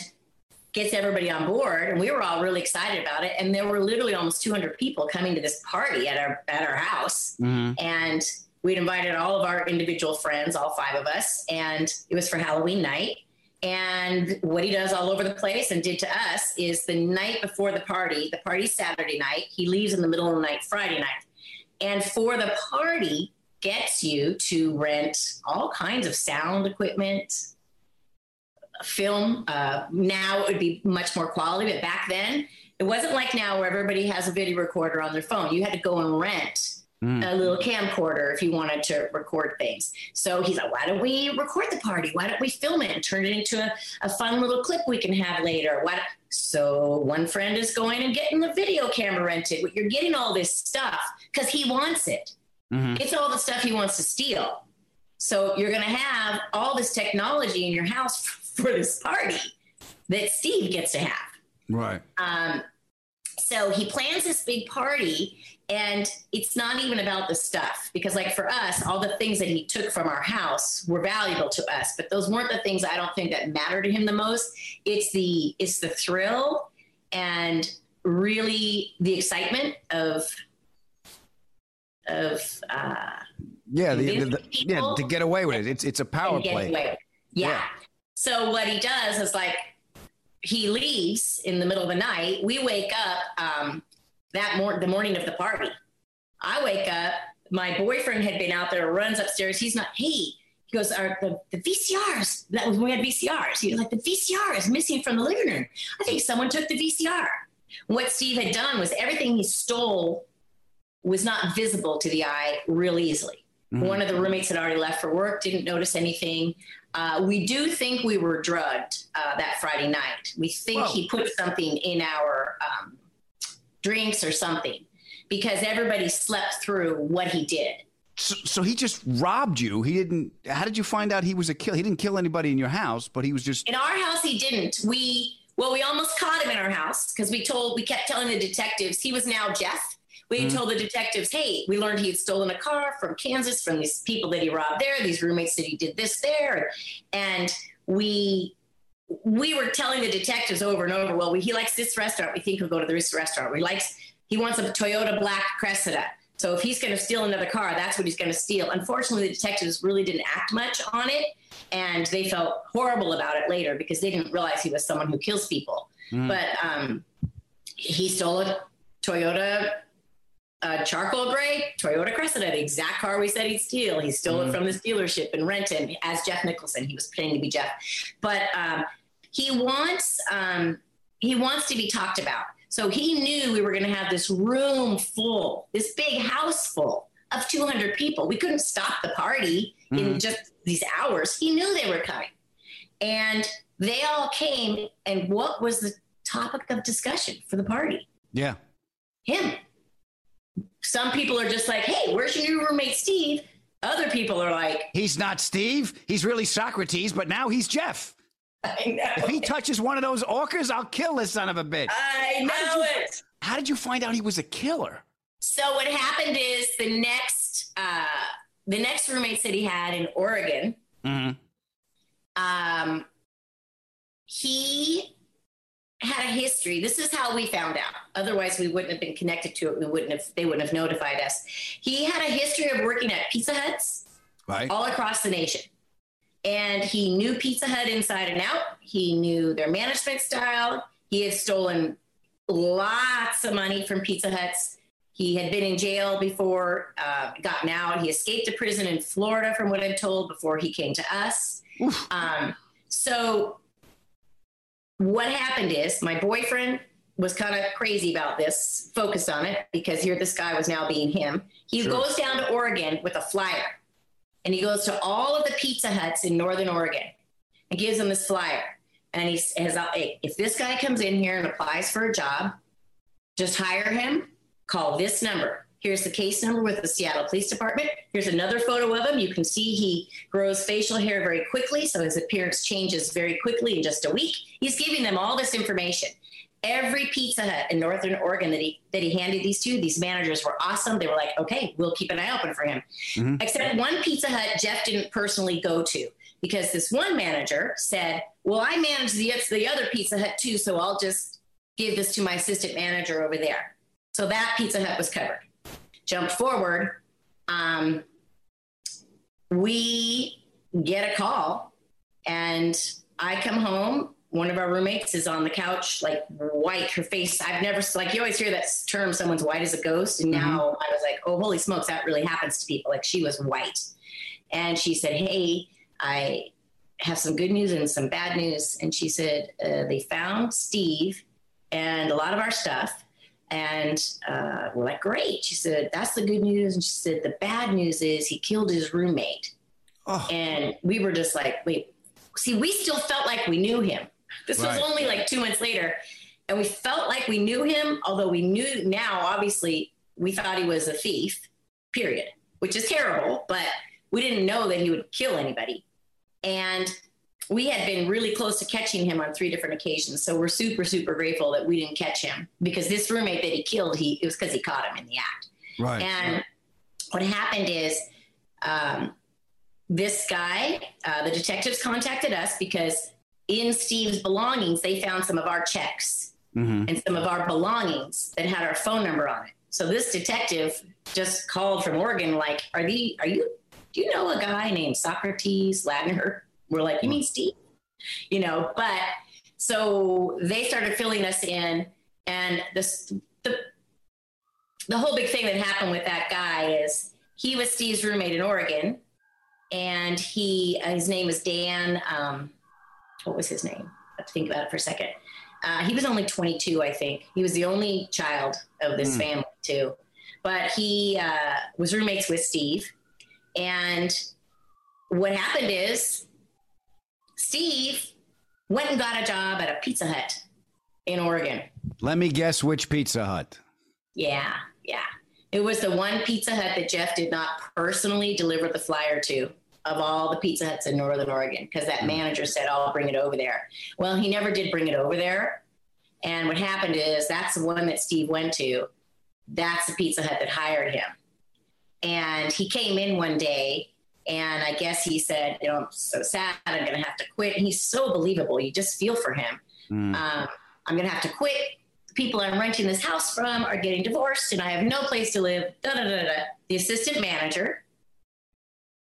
Speaker 11: gets everybody on board, and we were all really excited about it. And there were literally almost 200 people coming to this party at our at our house, mm-hmm. and we'd invited all of our individual friends, all five of us, and it was for Halloween night. And what he does all over the place and did to us is the night before the party, the party's Saturday night, he leaves in the middle of the night, Friday night. And for the party, gets you to rent all kinds of sound equipment, film. Uh, now it would be much more quality, but back then it wasn't like now where everybody has a video recorder on their phone. You had to go and rent a little camcorder if you wanted to record things. So he's like, why don't we record the party? Why don't we film it and turn it into a, a fun little clip we can have later? Why don't- so one friend is going and getting the video camera rented. You're getting all this stuff because he wants it. It's all the stuff he wants to steal. So you're going to have all this technology in your house for this party that Steve gets to have.
Speaker 3: Right.
Speaker 11: Um, so he plans this big party, and it's not even about the stuff because, like for us, all the things that he took from our house were valuable to us, but those weren't the things I don't think that matter to him the most. It's the it's the thrill and really the excitement of of uh,
Speaker 3: Yeah, the, the, the- yeah, to get away with it. It's it's a power play.
Speaker 11: away. Yeah. So what he does is like he leaves in the middle of the night. We wake up um, that mor- the morning of the party. I wake up. My boyfriend had been out there, runs upstairs. He's not. Hey, he goes. Are the, the VCRs? That was when we had VCRs. He was like, the VCR is missing from the living room. I think someone took the VCR. What Steve had done was everything he stole was not visible to the eye real easily.
Speaker 12: Mhm.
Speaker 11: One of the roommates had already left for work, didn't notice anything. Uh, we do think we were drugged uh, that Friday night. We think he put something in our um, drinks or something because everybody slept through what he did.
Speaker 3: So, so he just robbed you. He didn't. How did you find out he was a kill? He didn't kill anybody in your house, but he was just.
Speaker 11: In our house, he didn't. We well, we almost caught him in our house because we told we kept telling the detectives he was now Jeff. We
Speaker 12: Mhm.
Speaker 11: told the detectives, hey, we learned he had stolen a car from Kansas from these people that he robbed there. These roommates said he did this there, and we we were telling the detectives over and over, well, we, he likes this restaurant. We think he'll go to this restaurant. We likes he wants a Toyota Black Cressida. So if he's going to steal another car, that's what he's going to steal. Unfortunately, the detectives really didn't act much on it, and they felt horrible about it later because they didn't realize he was someone who kills people.
Speaker 12: Mm.
Speaker 11: But um, he stole a Toyota uh, charcoal gray Toyota Cressida, the exact car we said he'd steal. He stole
Speaker 12: Mm.
Speaker 11: it from this dealership in Renton as Jeff Nicholson. He was pretending to be Jeff, but um, he wants um, he wants to be talked about. So he knew we were going to have this room full, this big house full of 200 people. We couldn't stop the party in
Speaker 12: Mhm.
Speaker 11: just these hours. He knew they were coming, and they all came. And what was the topic of discussion for the party?
Speaker 3: Yeah.
Speaker 11: him. Some people are just like, hey, where's your new roommate, Steve? Other people are like,
Speaker 3: He's not Steve. He's really Socrates, but now he's Jeff.
Speaker 11: I know.
Speaker 3: If he touches one of those orcas, I'll kill this son of a bitch.
Speaker 11: I know it.
Speaker 3: How did you find out he was a killer?
Speaker 11: So what happened is the next uh, the next roommates that he had in Oregon,
Speaker 3: Mm-hmm.
Speaker 11: um, he had a history. This is how we found out. Otherwise, we wouldn't have been connected to it. We wouldn't have. They wouldn't have notified us. He had a history of working at Pizza Huts
Speaker 3: Right.
Speaker 11: all across the nation. And he knew Pizza Hut inside and out. He knew their management style. He had stolen lots of money from Pizza Huts. He had been in jail before, uh, gotten out. He escaped to prison in Florida, from what I'm told, before he came to us. Um, so, what happened is my boyfriend was kind of crazy about this, focused on it because here this guy was now being him. He
Speaker 12: Sure.
Speaker 11: goes down to Oregon with a flyer and he goes to all of the Pizza Huts in Northern Oregon and gives them this flyer. And he says, if this guy comes in here and applies for a job, just hire him, call this number. Here's the case number with the Seattle Police Department. Here's another photo of him. You can see he grows facial hair very quickly, so his appearance changes very quickly in just a week. He's giving them all this information. Every Pizza Hut in Northern Oregon that he that he handed these to, these managers were awesome. They were like, okay, we'll keep an eye open for him. Mm-hmm. Except one Pizza Hut Jeff didn't personally go to because this one manager said, Well, I manage the, the other Pizza Hut too, so I'll just give this to my assistant manager over there. So that Pizza Hut was covered. Jump forward. Um, we get a call, and I come home. One of our roommates is on the couch, like white, her face. I've never, like, you always hear that term, someone's white as a ghost. And now I was like, oh, holy smokes, that really happens to people. Like, she was white. And she said, hey, I have some good news and some bad news. And she said, uh, they found Steve and a lot of our stuff. And uh, we're like, great. She said, that's the good news. And she said, the bad news is he killed his roommate. And we were just like, wait, see, we still felt like we knew him. This
Speaker 12: Right.
Speaker 11: was only like two months later. And we felt like we knew him, although we knew now, obviously, we thought he was a thief, period, which is terrible, but we didn't know that he would kill anybody. And we had been really close to catching him on three different occasions. So we're super, super grateful that we didn't catch him because this roommate that he killed, he it was because he caught him in the act.
Speaker 12: Right.
Speaker 11: And what happened is um, this guy, uh, the detectives contacted us because in Steve's belongings, they found some of our checks and some of our belongings that had our phone number on it. So this detective just called from Oregon, like, are the are you do you know a guy named Socrates Ladner? We're like, you mean Steve? You know, but so they started filling us in and this the the whole big thing that happened with that guy is he was Steve's roommate in Oregon and he uh, his name is Dan um what was his name? I have to think about it for a second. Uh, he was only 22, I think. He was the only child of this
Speaker 12: Hmm.
Speaker 11: family, too. But he uh, was roommates with Steve. And what happened is Steve went and got a job at a Pizza Hut in Oregon.
Speaker 3: Let me guess which Pizza Hut.
Speaker 11: Yeah, yeah. It was the one Pizza Hut that Jeff did not personally deliver the flyer to of all the Pizza Huts in Northern Oregon because that hmm. manager said, I'll bring it over there. Well, he never did bring it over there. And what happened is that's the one that Steve went to. That's the Pizza Hut that hired him. And he came in one day and I guess he said, You know, I'm so sad. I'm going to have to quit. And he's so believable. You just feel for him.
Speaker 3: Mm.
Speaker 11: Um, I'm going to have to quit. The people I'm renting this house from are getting divorced and I have no place to live. Da, da, da, da. The assistant manager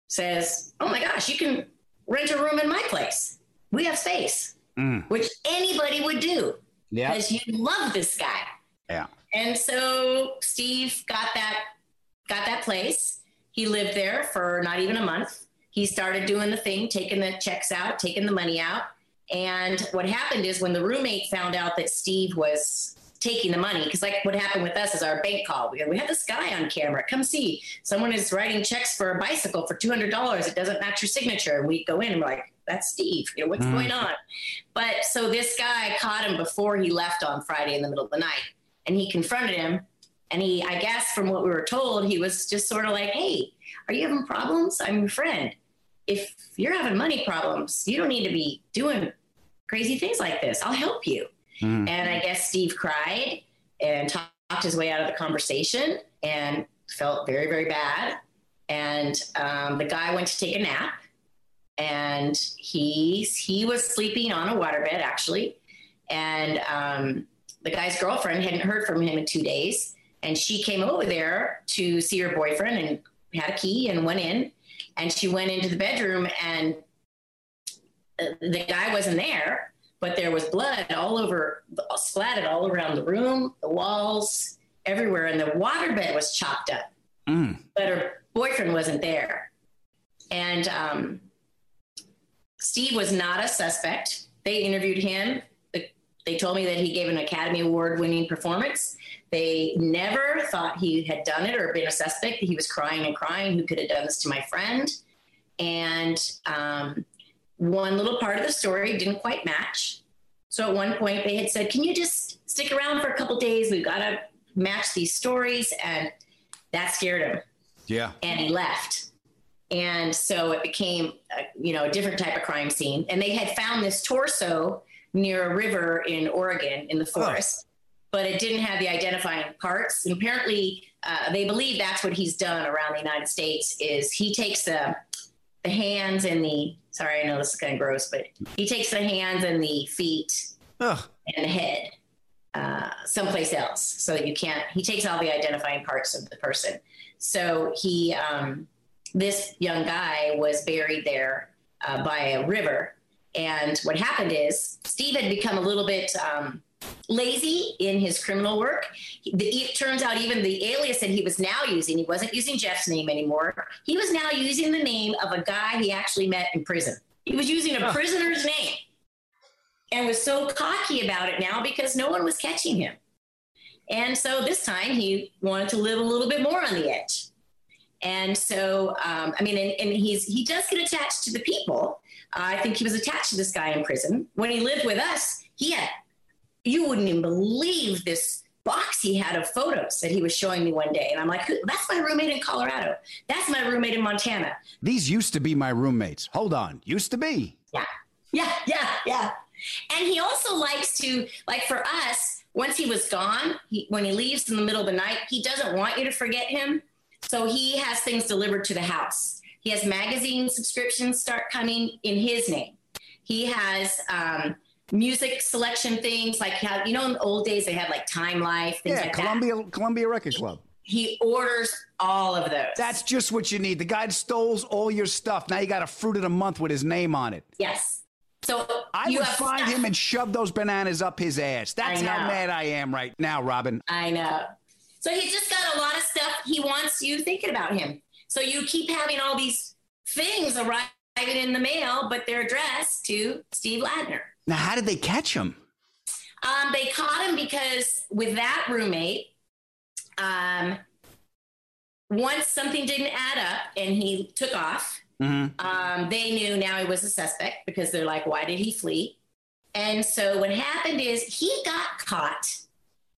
Speaker 11: says, Oh my gosh, you can rent a room in my place. We have space,
Speaker 3: Mm.
Speaker 11: which anybody would do
Speaker 3: Yeah.
Speaker 11: because you love this guy.
Speaker 3: Yeah.
Speaker 11: And so Steve got that got that place. He lived there for not even a month. He started doing the thing, taking the checks out, taking the money out. And what happened is when the roommate found out that Steve was taking the money, because like what happened with us is our bank call. We, we had this guy on camera. Come see. Someone is writing checks for a bicycle for two hundred dollars. It doesn't match your signature. And we go in and we're like, that's Steve. You know, what's
Speaker 12: Mm.
Speaker 11: going on? But so this guy caught him before he left on Friday in the middle of the night. And he confronted him. And he, I guess from what we were told, he was just sort of like, hey, are you having problems? I'm your friend. If you're having money problems, you don't need to be doing crazy things like this. I'll help you.
Speaker 3: Mm.
Speaker 11: And I guess Steve cried and talked his way out of the conversation and felt very, very bad. And um, the guy went to take a nap and he, he was sleeping on a waterbed actually. And um, the guy's girlfriend hadn't heard from him in two days. And she came over there to see her boyfriend and had a key and went in. And she went into the bedroom and uh, the guy wasn't there, but there was blood all over, splattered all around the room, the walls, everywhere, and the waterbed was chopped up.
Speaker 3: Mm.
Speaker 11: But her boyfriend wasn't there. And um, Steve was not a suspect. They interviewed him. They told me that he gave an Academy Award winning performance. They never thought he had done it or been a suspect. He was crying and crying. Who could have done this to my friend? And um, one little part of the story didn't quite match. So at one point, they had said, Can you just stick around for a couple days? We've got to match these stories. And that scared him.
Speaker 3: Yeah.
Speaker 11: And he left. And so it became, a, you know, a different type of crime scene. And they had found this torso near a river in Oregon in the forest. But it didn't have the identifying parts. And apparently, uh, they believe that's what he's done around the United States. Is he takes the the hands and the sorry, I know this is kind of gross, but he takes the hands and the feet
Speaker 3: Ugh.
Speaker 11: and the head uh, someplace else, so that you can't. He takes all the identifying parts of the person. So he, um, this young guy, was buried there uh, by a river and what happened is Steve had become a little bit um, lazy in his criminal work. The, it turns out even the alias that he was now using, he wasn't using Jeff's name anymore. He was now using the name of a guy he actually met in prison. He was using a prisoner's name and was so cocky about it now because no one was catching him. And so this time he wanted to live a little bit more on the edge. And so, um, I mean, and, and he's he does get attached to the people, I think he was attached to this guy in prison. When he lived with us, he had, you wouldn't even believe this box he had of photos that he was showing me one day. And I'm like, that's my roommate in Colorado. That's my roommate in Montana.
Speaker 3: These used to be my roommates. Hold on. Used to be.
Speaker 11: Yeah. Yeah. Yeah. Yeah. And he also likes to, like for us, once he was gone, he, when he leaves in the middle of the night, he doesn't want you to forget him. So he has things delivered to the house. He has magazine subscriptions start coming in his name. He has um, music selection things like how you know in the old days they had like Time Life things
Speaker 3: yeah,
Speaker 11: like
Speaker 3: Columbia
Speaker 11: that.
Speaker 3: Columbia Record Club.
Speaker 11: He orders all of those.
Speaker 3: That's just what you need. The guy stole all your stuff. Now you got a fruit of the month with his name on it.
Speaker 11: Yes. So
Speaker 3: I would find stuff. him and shove those bananas up his ass. That's how mad I am right now, Robin.
Speaker 11: I know. So he's just got a lot of stuff he wants you thinking about him. So you keep having all these things arriving in the mail, but they're addressed to Steve Ladner.
Speaker 3: Now, how did they catch him?
Speaker 11: Um, they caught him because with that roommate, um, once something didn't add up and he took off,
Speaker 3: mm-hmm.
Speaker 11: um, they knew now he was a suspect because they're like, why did he flee? And so what happened is he got caught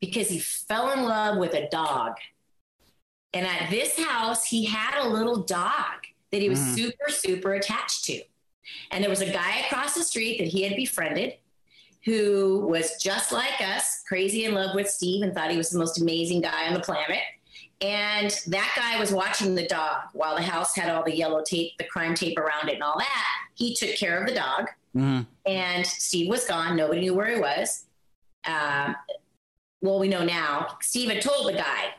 Speaker 11: because he fell in love with a dog. And at this house, he had a little dog that he was mm. super, super attached to. And there was a guy across the street that he had befriended who was just like us, crazy in love with Steve and thought he was the most amazing guy on the planet. And that guy was watching the dog while the house had all the yellow tape, the crime tape around it, and all that. He took care of the dog.
Speaker 3: Mm-hmm.
Speaker 11: And Steve was gone. Nobody knew where he was. Um, well, we know now. Steve had told the guy,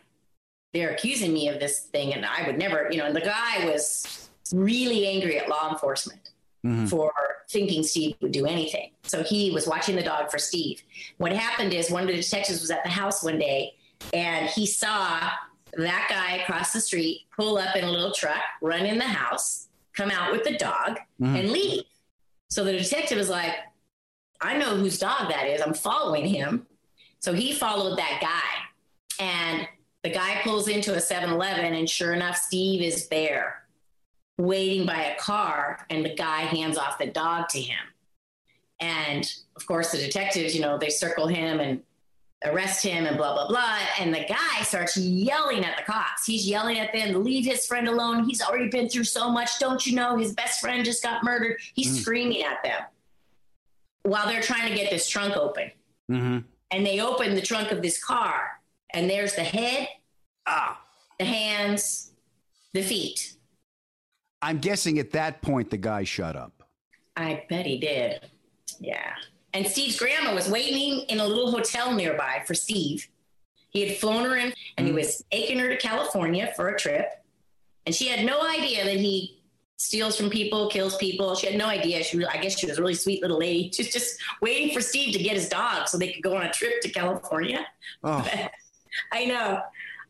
Speaker 11: they're accusing me of this thing, and I would never, you know, and the guy was really angry at law enforcement
Speaker 3: mm-hmm.
Speaker 11: for thinking Steve would do anything. So he was watching the dog for Steve. What happened is one of the detectives was at the house one day and he saw that guy across the street pull up in a little truck, run in the house, come out with the dog,
Speaker 3: mm-hmm.
Speaker 11: and leave. So the detective was like, I know whose dog that is. I'm following him. So he followed that guy. And the guy pulls into a 7 Eleven, and sure enough, Steve is there waiting by a car, and the guy hands off the dog to him. And of course, the detectives, you know, they circle him and arrest him and blah, blah, blah. And the guy starts yelling at the cops. He's yelling at them, leave his friend alone. He's already been through so much. Don't you know his best friend just got murdered? He's
Speaker 3: Mm.
Speaker 11: screaming at them while they're trying to get this trunk open.
Speaker 3: Mm-hmm.
Speaker 11: And they open the trunk of this car, and there's the head,
Speaker 3: Ah.
Speaker 11: the hands, the feet.
Speaker 3: I'm guessing at that point the guy shut up.
Speaker 11: I bet he did. Yeah. And Steve's grandma was waiting in a little hotel nearby for Steve. He had flown her in and he hmm. was taking her to California for a trip. And she had no idea that he steals from people, kills people. She had no idea. She, I guess, she was a really sweet little lady. She's just waiting for Steve to get his dog so they could go on a trip to California.
Speaker 3: Oh.
Speaker 11: I know.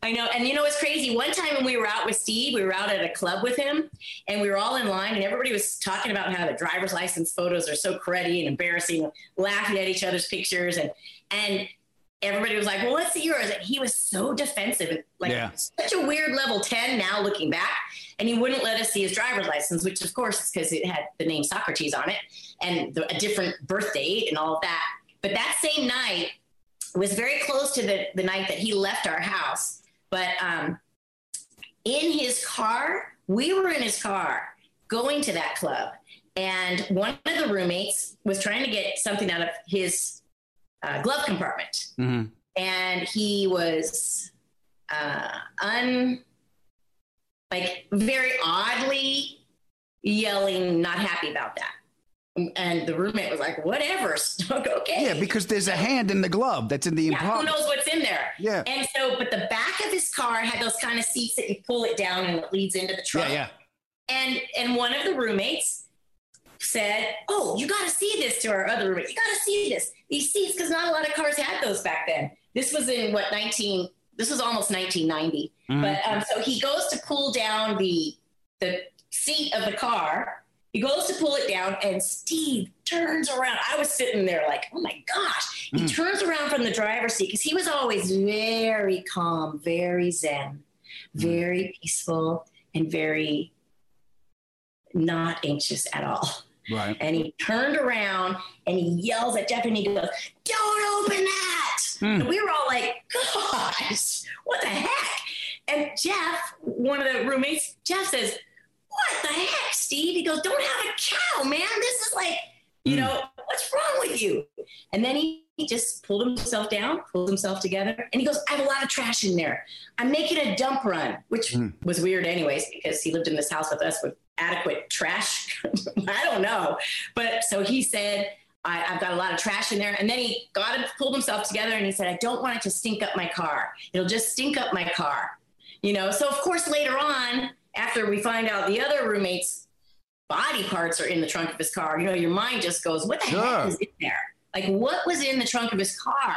Speaker 11: I know. And you know what's crazy? One time when we were out with Steve, we were out at a club with him and we were all in line and everybody was talking about how the driver's license photos are so cruddy and embarrassing, laughing at each other's pictures. And, and everybody was like, well, let's see yours? And he was so defensive, like
Speaker 3: Yeah.
Speaker 11: such a weird level 10 now looking back. And he wouldn't let us see his driver's license, which of course is because it had the name Socrates on it and the, a different birth date and all of that. But that same night was very close to the, the night that he left our house. But um, in his car, we were in his car going to that club. And one of the roommates was trying to get something out of his uh, glove compartment
Speaker 3: hmm
Speaker 11: and he was uh, un like very oddly yelling, not happy about that. And the roommate was like, "Whatever, okay."
Speaker 3: Yeah, because there's a hand in the glove that's in the
Speaker 11: Yeah, who knows what's in there?
Speaker 3: Yeah.
Speaker 11: And so, but the back of his car had those kind of seats that you pull it down and it leads into the truck.
Speaker 3: Yeah, yeah.
Speaker 11: And and one of the roommates said, "Oh, you got to see this." To our other roommate, you got to see this. These seats, because not a lot of cars had those back then. This was in what nineteen. This was almost 1990.
Speaker 3: Mhm.
Speaker 11: But um, so he goes to pull down the the seat of the car. He goes to pull it down, and Steve turns around. I was sitting there like, "Oh my gosh!" He
Speaker 3: Mm.
Speaker 11: turns around from the driver's seat because he was always very calm, very zen, very peaceful, and very not anxious at all.
Speaker 3: Right.
Speaker 11: And he turned around and he yells at Jeff and he goes, Don't open that.
Speaker 3: Hmm.
Speaker 11: And we were all like, Gosh, what the heck? And Jeff, one of the roommates, Jeff says, What the heck, Steve? He goes, Don't have a cow, man. This is like, you
Speaker 3: Hmm.
Speaker 11: know, what's wrong with you? And then he, he just pulled himself down, pulled himself together, and he goes, I have a lot of trash in there. I'm making a dump run, which
Speaker 3: Hmm.
Speaker 11: was weird, anyways, because he lived in this house with us with adequate trash. I don't know. But so he said, I, I've got a lot of trash in there. And then he got it, pulled himself together and he said, I don't want it to stink up my car. It'll just stink up my car. You know, so of course, later on, after we find out the other roommate's body parts are in the trunk of his car, you know, your mind just goes, what the
Speaker 3: Sure.
Speaker 11: heck is in there? Like, what was in the trunk of his car?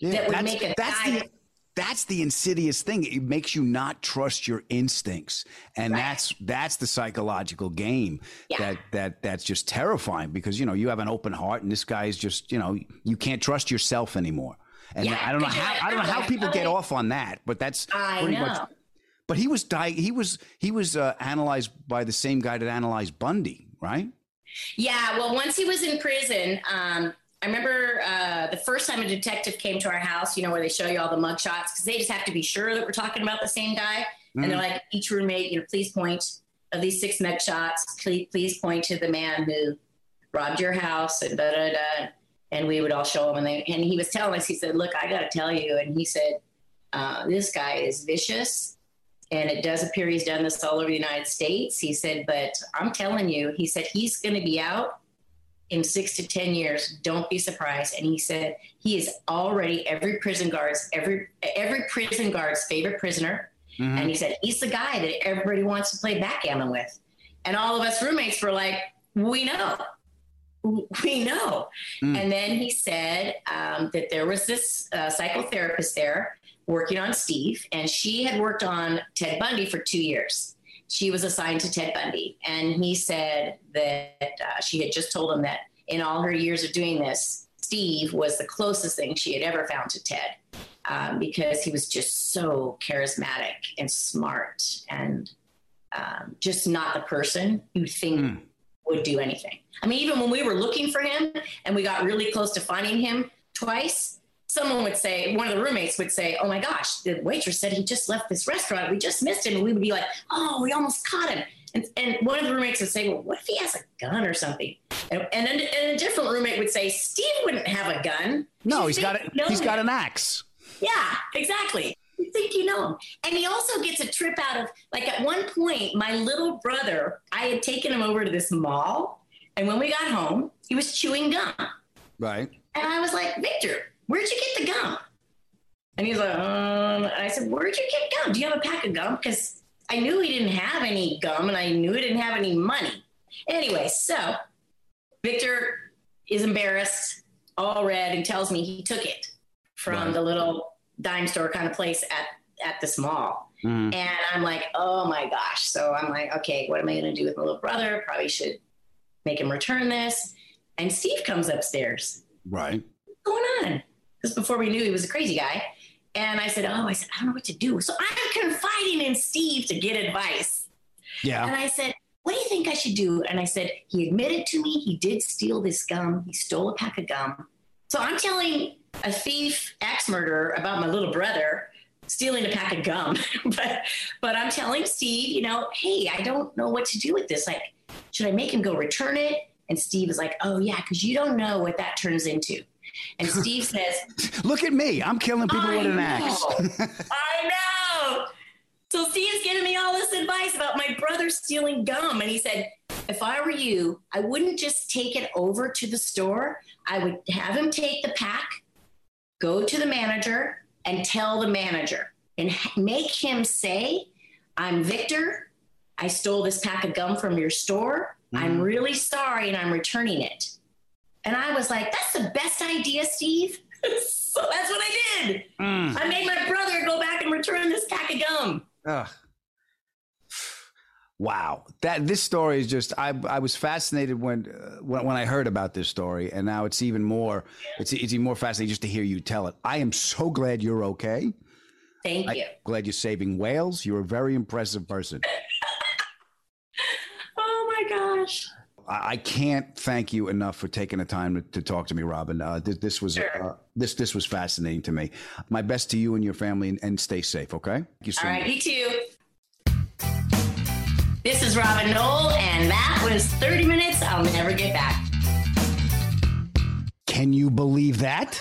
Speaker 3: Yeah,
Speaker 11: that would make a
Speaker 3: that's
Speaker 11: guy-
Speaker 3: the that's the insidious thing. It makes you not trust your instincts, and
Speaker 11: Right.
Speaker 3: that's that's the psychological game
Speaker 11: Yeah.
Speaker 3: that that that's just terrifying because you know you have an open heart, and this guy is just you know you can't trust yourself anymore. And
Speaker 11: Yeah,
Speaker 3: I don't know how I don't know oh, how
Speaker 11: "Oh,
Speaker 3: people get off on that, but that's
Speaker 11: I
Speaker 3: pretty
Speaker 11: know.
Speaker 3: much. But he was di- he was he was uh, analyzed by the same guy that analyzed Bundy, right?
Speaker 11: Yeah, well, once he was in prison, um, I remember uh, the first time a detective came to our house, you know, where they show you all the mug shots, because they just have to be sure that we're talking about the same guy. And they're like, each roommate, you know, please point of these six mug shots, please, please point to the man who robbed your house and da da da. And we would all show him. And, they, and he was telling us, he said, Look, I got to tell you. And he said, uh, This guy is vicious. And it does appear he's done this all over the United States. He said, But I'm telling you, he said, he's going to be out in six to 10 years. Don't be surprised. And he said, He is already every prison guard's, every, every prison guard's favorite prisoner.
Speaker 3: Mhm.
Speaker 11: And he said, He's the guy that everybody wants to play backgammon with. And all of us roommates were like, We know. We know.
Speaker 3: Mm.
Speaker 11: And then he said um, that there was this uh, psychotherapist there working on Steve, and she had worked on Ted Bundy for two years. She was assigned to Ted Bundy. And he said that uh, she had just told him that in all her years of doing this, Steve was the closest thing she had ever found to Ted um, because he was just so charismatic and smart and um, just not the person you think
Speaker 3: Mm.
Speaker 11: would do anything. I mean, even when we were looking for him and we got really close to finding him twice, someone would say, one of the roommates would say, Oh my gosh, the waitress said he just left this restaurant. We just missed him. And we would be like, Oh, we almost caught him. And, and one of the roommates would say, Well, what if he has a gun or something? And, and, and a different roommate would say, Steve wouldn't have a gun.
Speaker 3: No,
Speaker 11: You
Speaker 3: he's got
Speaker 11: you
Speaker 3: He's got an axe.
Speaker 11: Yeah, exactly. You think you know him. And he also gets a trip out of, like, at one point, my little brother, I had taken him over to this mall. And when we got home, he was chewing gum.
Speaker 3: Right.
Speaker 11: And I was like, Victor, where'd you get the gum? And he's like, um, and I said, where'd you get gum? Do you have a pack of gum? Because I knew he didn't have any gum and I knew he didn't have any money. Anyway, so Victor is embarrassed, all red, and tells me he took it from
Speaker 3: Right.
Speaker 11: the little dime store kind of place at, at this mall.
Speaker 3: Mm.
Speaker 11: And I'm like, oh my gosh. So I'm like, okay, what am I going to do with my little brother? Probably should make him return this. And Steve comes upstairs.
Speaker 3: Right.
Speaker 11: What's going on? This before we knew he was a crazy guy. And I said, oh, I said, I don't know what to do. So I'm confiding in Steve to get advice.
Speaker 3: Yeah.
Speaker 11: And I said, what do you think I should do? And I said, he admitted to me he did steal this gum. He stole a pack of gum. So I'm telling a thief, ex murderer about my little brother stealing a pack of gum. but but I'm telling Steve, you know, hey, I don't know what to do with this. Like, should I make him go return it? And Steve is like, oh yeah, because you don't know what that turns into. And Steve says,
Speaker 3: Look at me. I'm killing people
Speaker 11: I
Speaker 3: with an
Speaker 11: know.
Speaker 3: axe.
Speaker 11: I know. So Steve's giving me all this advice about my brother stealing gum. And he said, if I were you, I wouldn't just take it over to the store. I would have him take the pack, go to the manager, and tell the manager and make him say, I'm Victor. I stole this pack of gum from your store. I'm mm-hmm. really sorry and I'm returning it. And I was like, that's the best idea, Steve. so that's what I did.
Speaker 3: Mm.
Speaker 11: I made my brother go back and return this pack of gum.
Speaker 3: Ugh. Wow, that this story is just I I was fascinated when uh, when when I heard about this story, and now it's even more it's it's even more fascinating just to hear you tell it. I am so glad you're okay.
Speaker 11: Thank you.
Speaker 3: Glad you're saving whales. You're a very impressive person.
Speaker 11: oh my gosh.
Speaker 3: I, I can't thank you enough for taking the time to, to talk to me, Robin. Uh, this, this was uh, this this was fascinating to me. My best to you and your family, and, and stay safe. Okay. Thank you so
Speaker 11: All right,
Speaker 3: much.
Speaker 11: you too. This is Robin Noll, and that was 30 minutes I'll never get back.
Speaker 3: Can you believe that?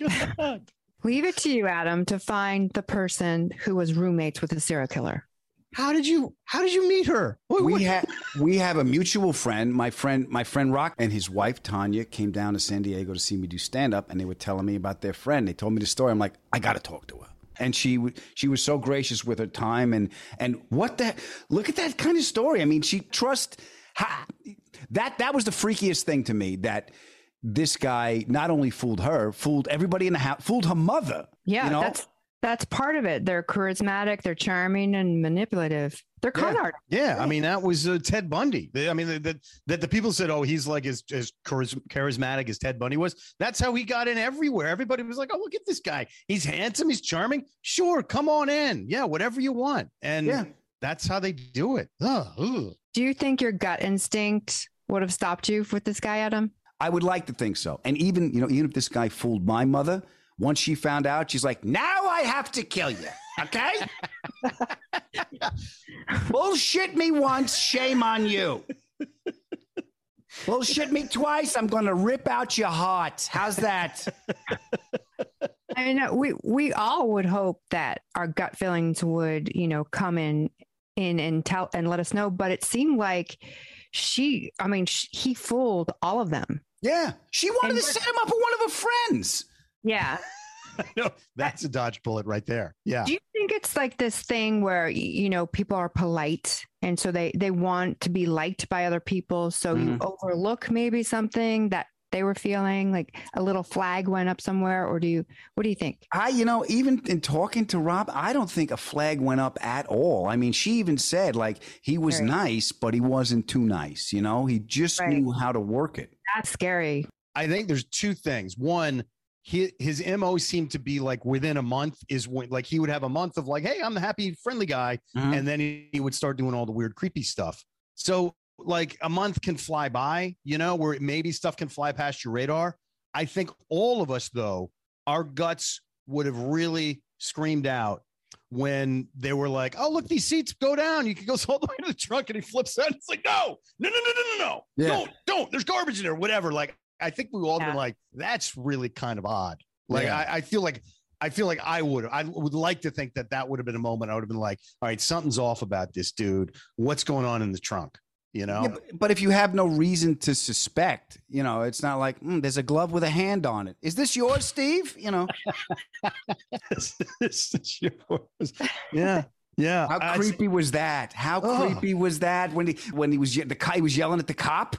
Speaker 5: Leave it to you, Adam, to find the person who was roommates with the serial killer.
Speaker 4: How did you how did you meet her? What- what-
Speaker 3: we have we have a mutual friend. My friend, my friend Rock, and his wife Tanya came down to San Diego to see me do stand up, and they were telling me about their friend. They told me the story. I'm like, I got to talk to her. And she she was so gracious with her time and and what the look at that kind of story. I mean, she trust ha, that that was the freakiest thing to me that this guy not only fooled her, fooled everybody in the house, fooled her mother.
Speaker 5: Yeah,
Speaker 3: you know?
Speaker 5: that's that's part of it. They're charismatic, they're charming and manipulative. They're con
Speaker 4: Yeah.
Speaker 5: artists.
Speaker 4: Yeah, I mean that was uh, Ted Bundy. They- I mean that that that the people said, "Oh, he's like as as charismatic as Ted Bundy was." That's how he got in everywhere. Everybody was like, "Oh, look at this guy. He's handsome. He's charming. Sure, come on in. Yeah, whatever you want." And
Speaker 3: Yeah.
Speaker 4: that's how they do it. Ugh, ugh.
Speaker 5: Do you think your gut instinct would have stopped you with this guy, Adam?
Speaker 3: I would like to think so. And even, you know, even if this guy fooled my mother, once she found out, she's like, now I have to kill you. Okay? Bullshit me once, shame on you. Bullshit me twice, I'm going to rip out your heart. How's that?
Speaker 5: I mean, uh, we we all would hope that our gut feelings would, you know, come in in and tell and let us know. But it seemed like she, I mean, sh he fooled all of them.
Speaker 3: Yeah. She wanted
Speaker 5: And
Speaker 3: to set him up with one of her friends.
Speaker 5: Yeah.
Speaker 4: no, that's a dodge bullet right there. Yeah.
Speaker 5: Do you think it's like this thing where you know people are polite and so they they want to be liked by other people, so you
Speaker 3: Mhm.
Speaker 5: overlook maybe something that they were feeling like a little flag went up somewhere, or do you? What do you think?
Speaker 3: I, you know, even in talking to Rob, I don't think a flag went up at all. I mean, she even said like he was
Speaker 5: Right.
Speaker 3: nice, but he wasn't too nice. You know, he just
Speaker 5: Right.
Speaker 3: knew how to work it.
Speaker 5: That's scary.
Speaker 4: I think there's two things. One, his, his mo seemed to be like within a month is when like he would have a month of like, hey, I'm the happy, friendly guy,
Speaker 3: Mhm.
Speaker 4: and then he, he would start doing all the weird, creepy stuff. So like a month can fly by, you know, where maybe stuff can fly past your radar. I think all of us though, our guts would have really screamed out when they were like, "Oh, look, these seats go down. You can go all the way to the trunk." And he flips out. It's like, "No, no, no, no, no, no, no!
Speaker 3: Yeah.
Speaker 4: Don't, don't! There's garbage in there. Whatever." Like, I think we all
Speaker 5: Yeah.
Speaker 4: been like, "That's really kind of odd." Like,
Speaker 3: Yeah.
Speaker 4: I, I feel like. I feel like I would. I would like to think that that would have been a moment. I would have been like, "All right, something's off about this dude. What's going on in the trunk?" You know?
Speaker 3: Yeah, but, but if you have no reason to suspect, you know, it's not like "Hmm, there's a glove with a hand on it. Is this yours, Steve? You know,
Speaker 4: This is yours. yeah. Yeah.
Speaker 3: How
Speaker 4: I-
Speaker 3: creepy was that? How
Speaker 4: Ugh.
Speaker 3: creepy was that when he when he was the guy was yelling at the cop?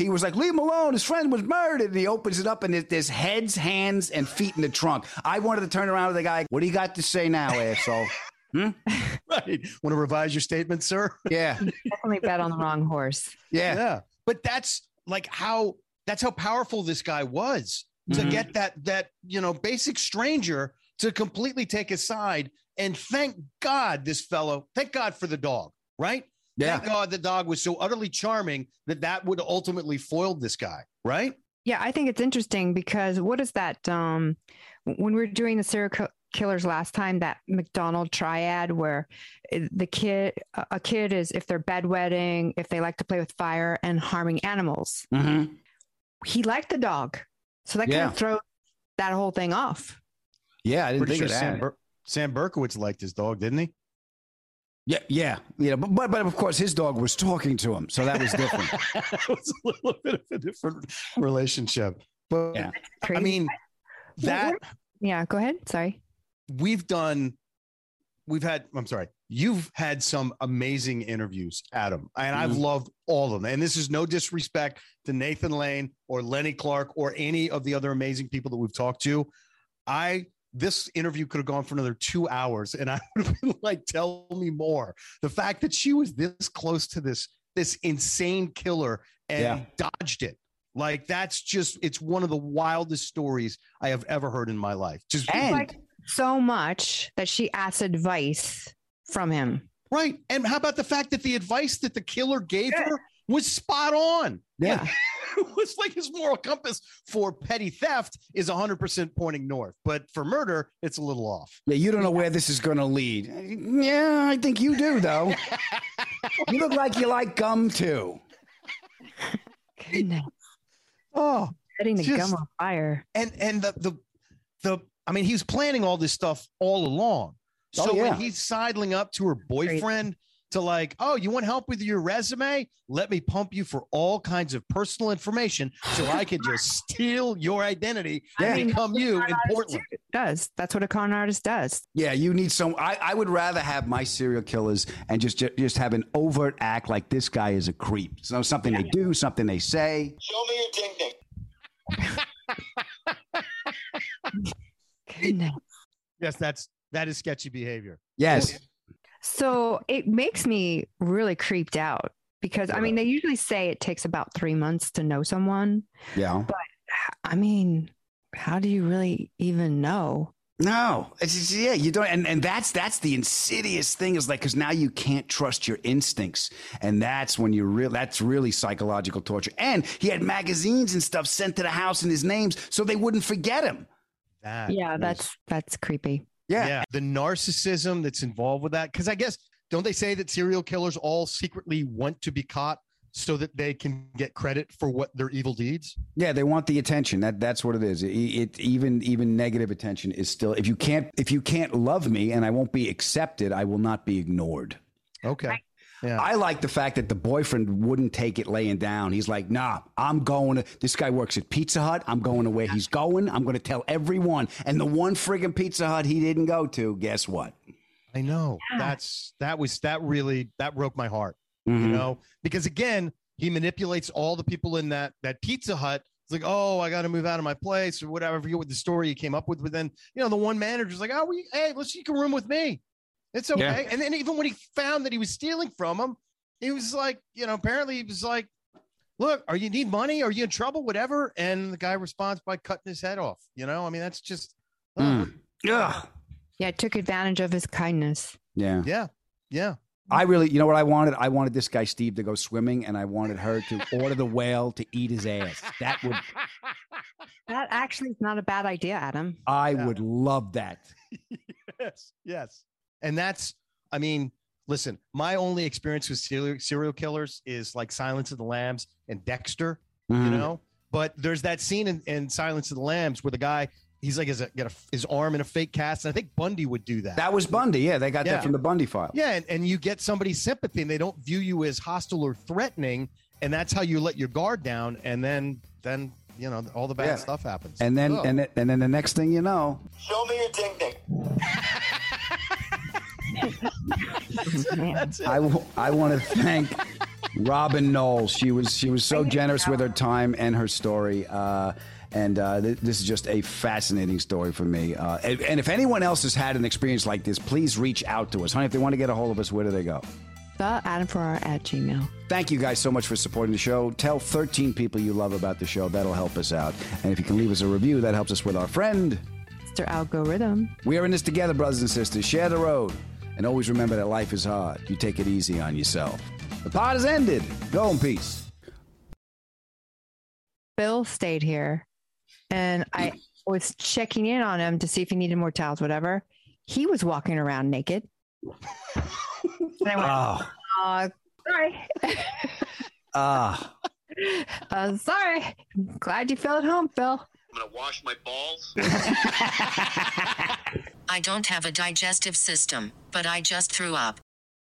Speaker 3: He was like, "Leave him alone. His friend was murdered." And he opens it up, and there- there's heads, hands, and feet in the trunk. I wanted to turn around to the guy. What do you got to say now, asshole?
Speaker 4: Right. Want to revise your statement, sir?
Speaker 3: Yeah,
Speaker 5: Definitely bet on the wrong horse.
Speaker 3: yeah,
Speaker 4: Yeah. But that's like how that's how powerful this guy was to
Speaker 3: Mhm.
Speaker 4: get that that you know basic stranger to completely take his side. And thank God this fellow, thank God for the dog, right?
Speaker 3: Yeah.
Speaker 4: Thank God the dog was so utterly charming that that would ultimately foiled this guy, right?
Speaker 5: Yeah, I think it's interesting because what is that? Um, when we are doing the serial ki- killers last time, that McDonald triad where the kid, a a kid is if they're bedwetting, if they like to play with fire and harming animals.
Speaker 3: hmm
Speaker 5: He liked the dog, so that
Speaker 3: Yeah.
Speaker 5: kind of throws that whole thing off.
Speaker 3: Yeah, I didn't
Speaker 4: Pretty
Speaker 3: think
Speaker 4: sure
Speaker 3: of that.
Speaker 4: Sam, Ber- Sam Berkowitz liked his dog, didn't he?
Speaker 3: Yeah, yeah, yeah. But, but but of course, his dog was talking to him, so that was different.
Speaker 4: it was a little bit of a different relationship. But
Speaker 3: Yeah.
Speaker 4: I mean, that
Speaker 5: Yeah, go ahead. Sorry.
Speaker 4: we've done we've had i'm sorry you've had some amazing interviews adam and i've
Speaker 3: Mhm.
Speaker 4: loved all of them and this is no disrespect to nathan lane or lenny clarke or any of the other amazing people that we've talked to i this interview could have gone for another two hours and i would have been like tell me more the fact that she was this close to this this insane killer and
Speaker 3: Yeah.
Speaker 4: dodged it like that's just it's one of the wildest stories i have ever heard in my life just
Speaker 3: And
Speaker 5: Like so much that she asked advice from him.
Speaker 4: Right. And how about the fact that the advice that the killer gave her was spot on?
Speaker 3: Yeah.
Speaker 4: Like, it was like his moral compass for petty theft is 100% pointing north, but for murder, it's a little off.
Speaker 3: yeah, you don't know where this is going to lead. Yeah, I think you do, though. you look like you like gum too.
Speaker 5: Goodness.
Speaker 4: Oh,
Speaker 5: Setting the
Speaker 4: Just-
Speaker 5: gum on fire.
Speaker 4: and and the the the I mean, he was planning all this stuff all along.
Speaker 3: Oh,
Speaker 4: So
Speaker 3: yeah.
Speaker 4: when he's sidling up to her boyfriend to like, oh, you want help with your resume? Let me pump you for all kinds of personal information so I can just steal your identity
Speaker 3: Yeah.
Speaker 4: and become you in Portland.
Speaker 5: Does that's what a con artist does.
Speaker 3: Yeah, you need some. I, I would rather have my serial killers and just ju- just have an overt act like this guy is a creep. So something they do, something they say.
Speaker 6: Show me your ding ding.
Speaker 5: Goodness.
Speaker 4: Yes, that's that is sketchy behavior.
Speaker 3: Yes.
Speaker 5: So it makes me really creeped out because I mean they usually say it takes about three months to know someone.
Speaker 3: Yeah.
Speaker 5: But I mean, how do you really even know?
Speaker 3: No, it's just, yeah, you don't, and, and that's that's the insidious thing is like because now you can't trust your instincts, and that's when you real that's really psychological torture. And he had magazines and stuff sent to the house in his names so they wouldn't forget him.
Speaker 4: That
Speaker 5: Yeah,
Speaker 4: is-
Speaker 5: that's that's creepy.
Speaker 3: Yeah,
Speaker 4: the narcissism that's involved with that. Because I guess don't they say that serial killers all secretly want to be caught so that they can get credit for what their evil deeds?
Speaker 3: yeah, they want the attention. That that's what it is. It, it even even negative attention is still if you can't if you can't love me and I won't be accepted, I will not be ignored.
Speaker 4: Okay. Yeah.
Speaker 3: I like the fact that the boyfriend wouldn't take it laying down. He's like, nah, I'm going to, this guy works at Pizza Hut. I'm going to where he's going. I'm going to tell everyone. And the one friggin' Pizza Hut he didn't go to, guess what?
Speaker 4: I know. That's that was that really that broke my heart. You
Speaker 3: Mhm.
Speaker 4: know, because again, he manipulates all the people in that that Pizza Hut. It's like, oh, I got to move out of my place or whatever. I forget what the story he came up with. But then, you know, the one manager's like, oh, we, hey, let's you can room with me. It's okay.
Speaker 3: Yeah.
Speaker 4: And then even when he found that he was stealing from him, he was like, you know, apparently he was like, look, are you need money? Are you in trouble? Whatever. And the guy responds by cutting his head off. You know, I mean, that's just,
Speaker 3: Mm. Ugh.
Speaker 5: Yeah, took advantage of his kindness.
Speaker 3: Yeah.
Speaker 4: yeah, yeah.
Speaker 3: I really, you know what I wanted? I wanted this guy, Steve, to go swimming and I wanted her to order the whale to eat his ass. That would,
Speaker 5: That actually is not a bad idea, Adam.
Speaker 3: I
Speaker 4: Yeah.
Speaker 3: would love that.
Speaker 4: yes, yes. And that's, I mean, listen, my only experience with serial, serial killers is like Silence of the Lambs and Dexter, you
Speaker 3: Mhm.
Speaker 4: know? But there's that scene in, in Silence of the Lambs where the guy, he's like, has a, got a, his arm in a fake cast. And I think Bundy would do that.
Speaker 3: That was Bundy. Yeah. They got
Speaker 4: Yeah.
Speaker 3: that from the Bundy file.
Speaker 4: yeah. And, and you get somebody's sympathy and they don't view you as hostile or threatening. And that's how you let your guard down. And then, then, you know, all the bad
Speaker 3: Yeah.
Speaker 4: stuff happens.
Speaker 3: And then,
Speaker 4: Ugh.
Speaker 3: and, then- and then the next thing you know,
Speaker 6: Show me your ding ding.
Speaker 5: Man.
Speaker 3: I, w- I want to thank Robin Knowles. She was she was so generous with her time and her story. Uh, and uh, th- this is just a fascinating story for me. Uh, and, and if anyone else has had an experience like this, please reach out to us. Honey, if they want to get a hold of us, where do they go?
Speaker 5: The Adam Ferrara at Gmail.
Speaker 3: Thank you guys so much for supporting the show. Tell 13 people you love about the show. That'll help us out. And if you can leave us a review, that helps us with our friend.
Speaker 5: Mr. Algorithm.
Speaker 3: We are in this together, brothers and sisters. Share the road. And always remember that life is hard. You take it easy on yourself. The pod has ended. Go in peace.
Speaker 5: Bill stayed here and I was checking in on him to see if he needed more towels, whatever. He was walking around naked. And I went,
Speaker 3: Oh,
Speaker 5: uh, sorry.
Speaker 3: ah.
Speaker 5: uh, sorry. Glad you feel at home, Bill.
Speaker 6: I'm gonna wash my balls.
Speaker 2: I don't have a digestive system, but I just threw up.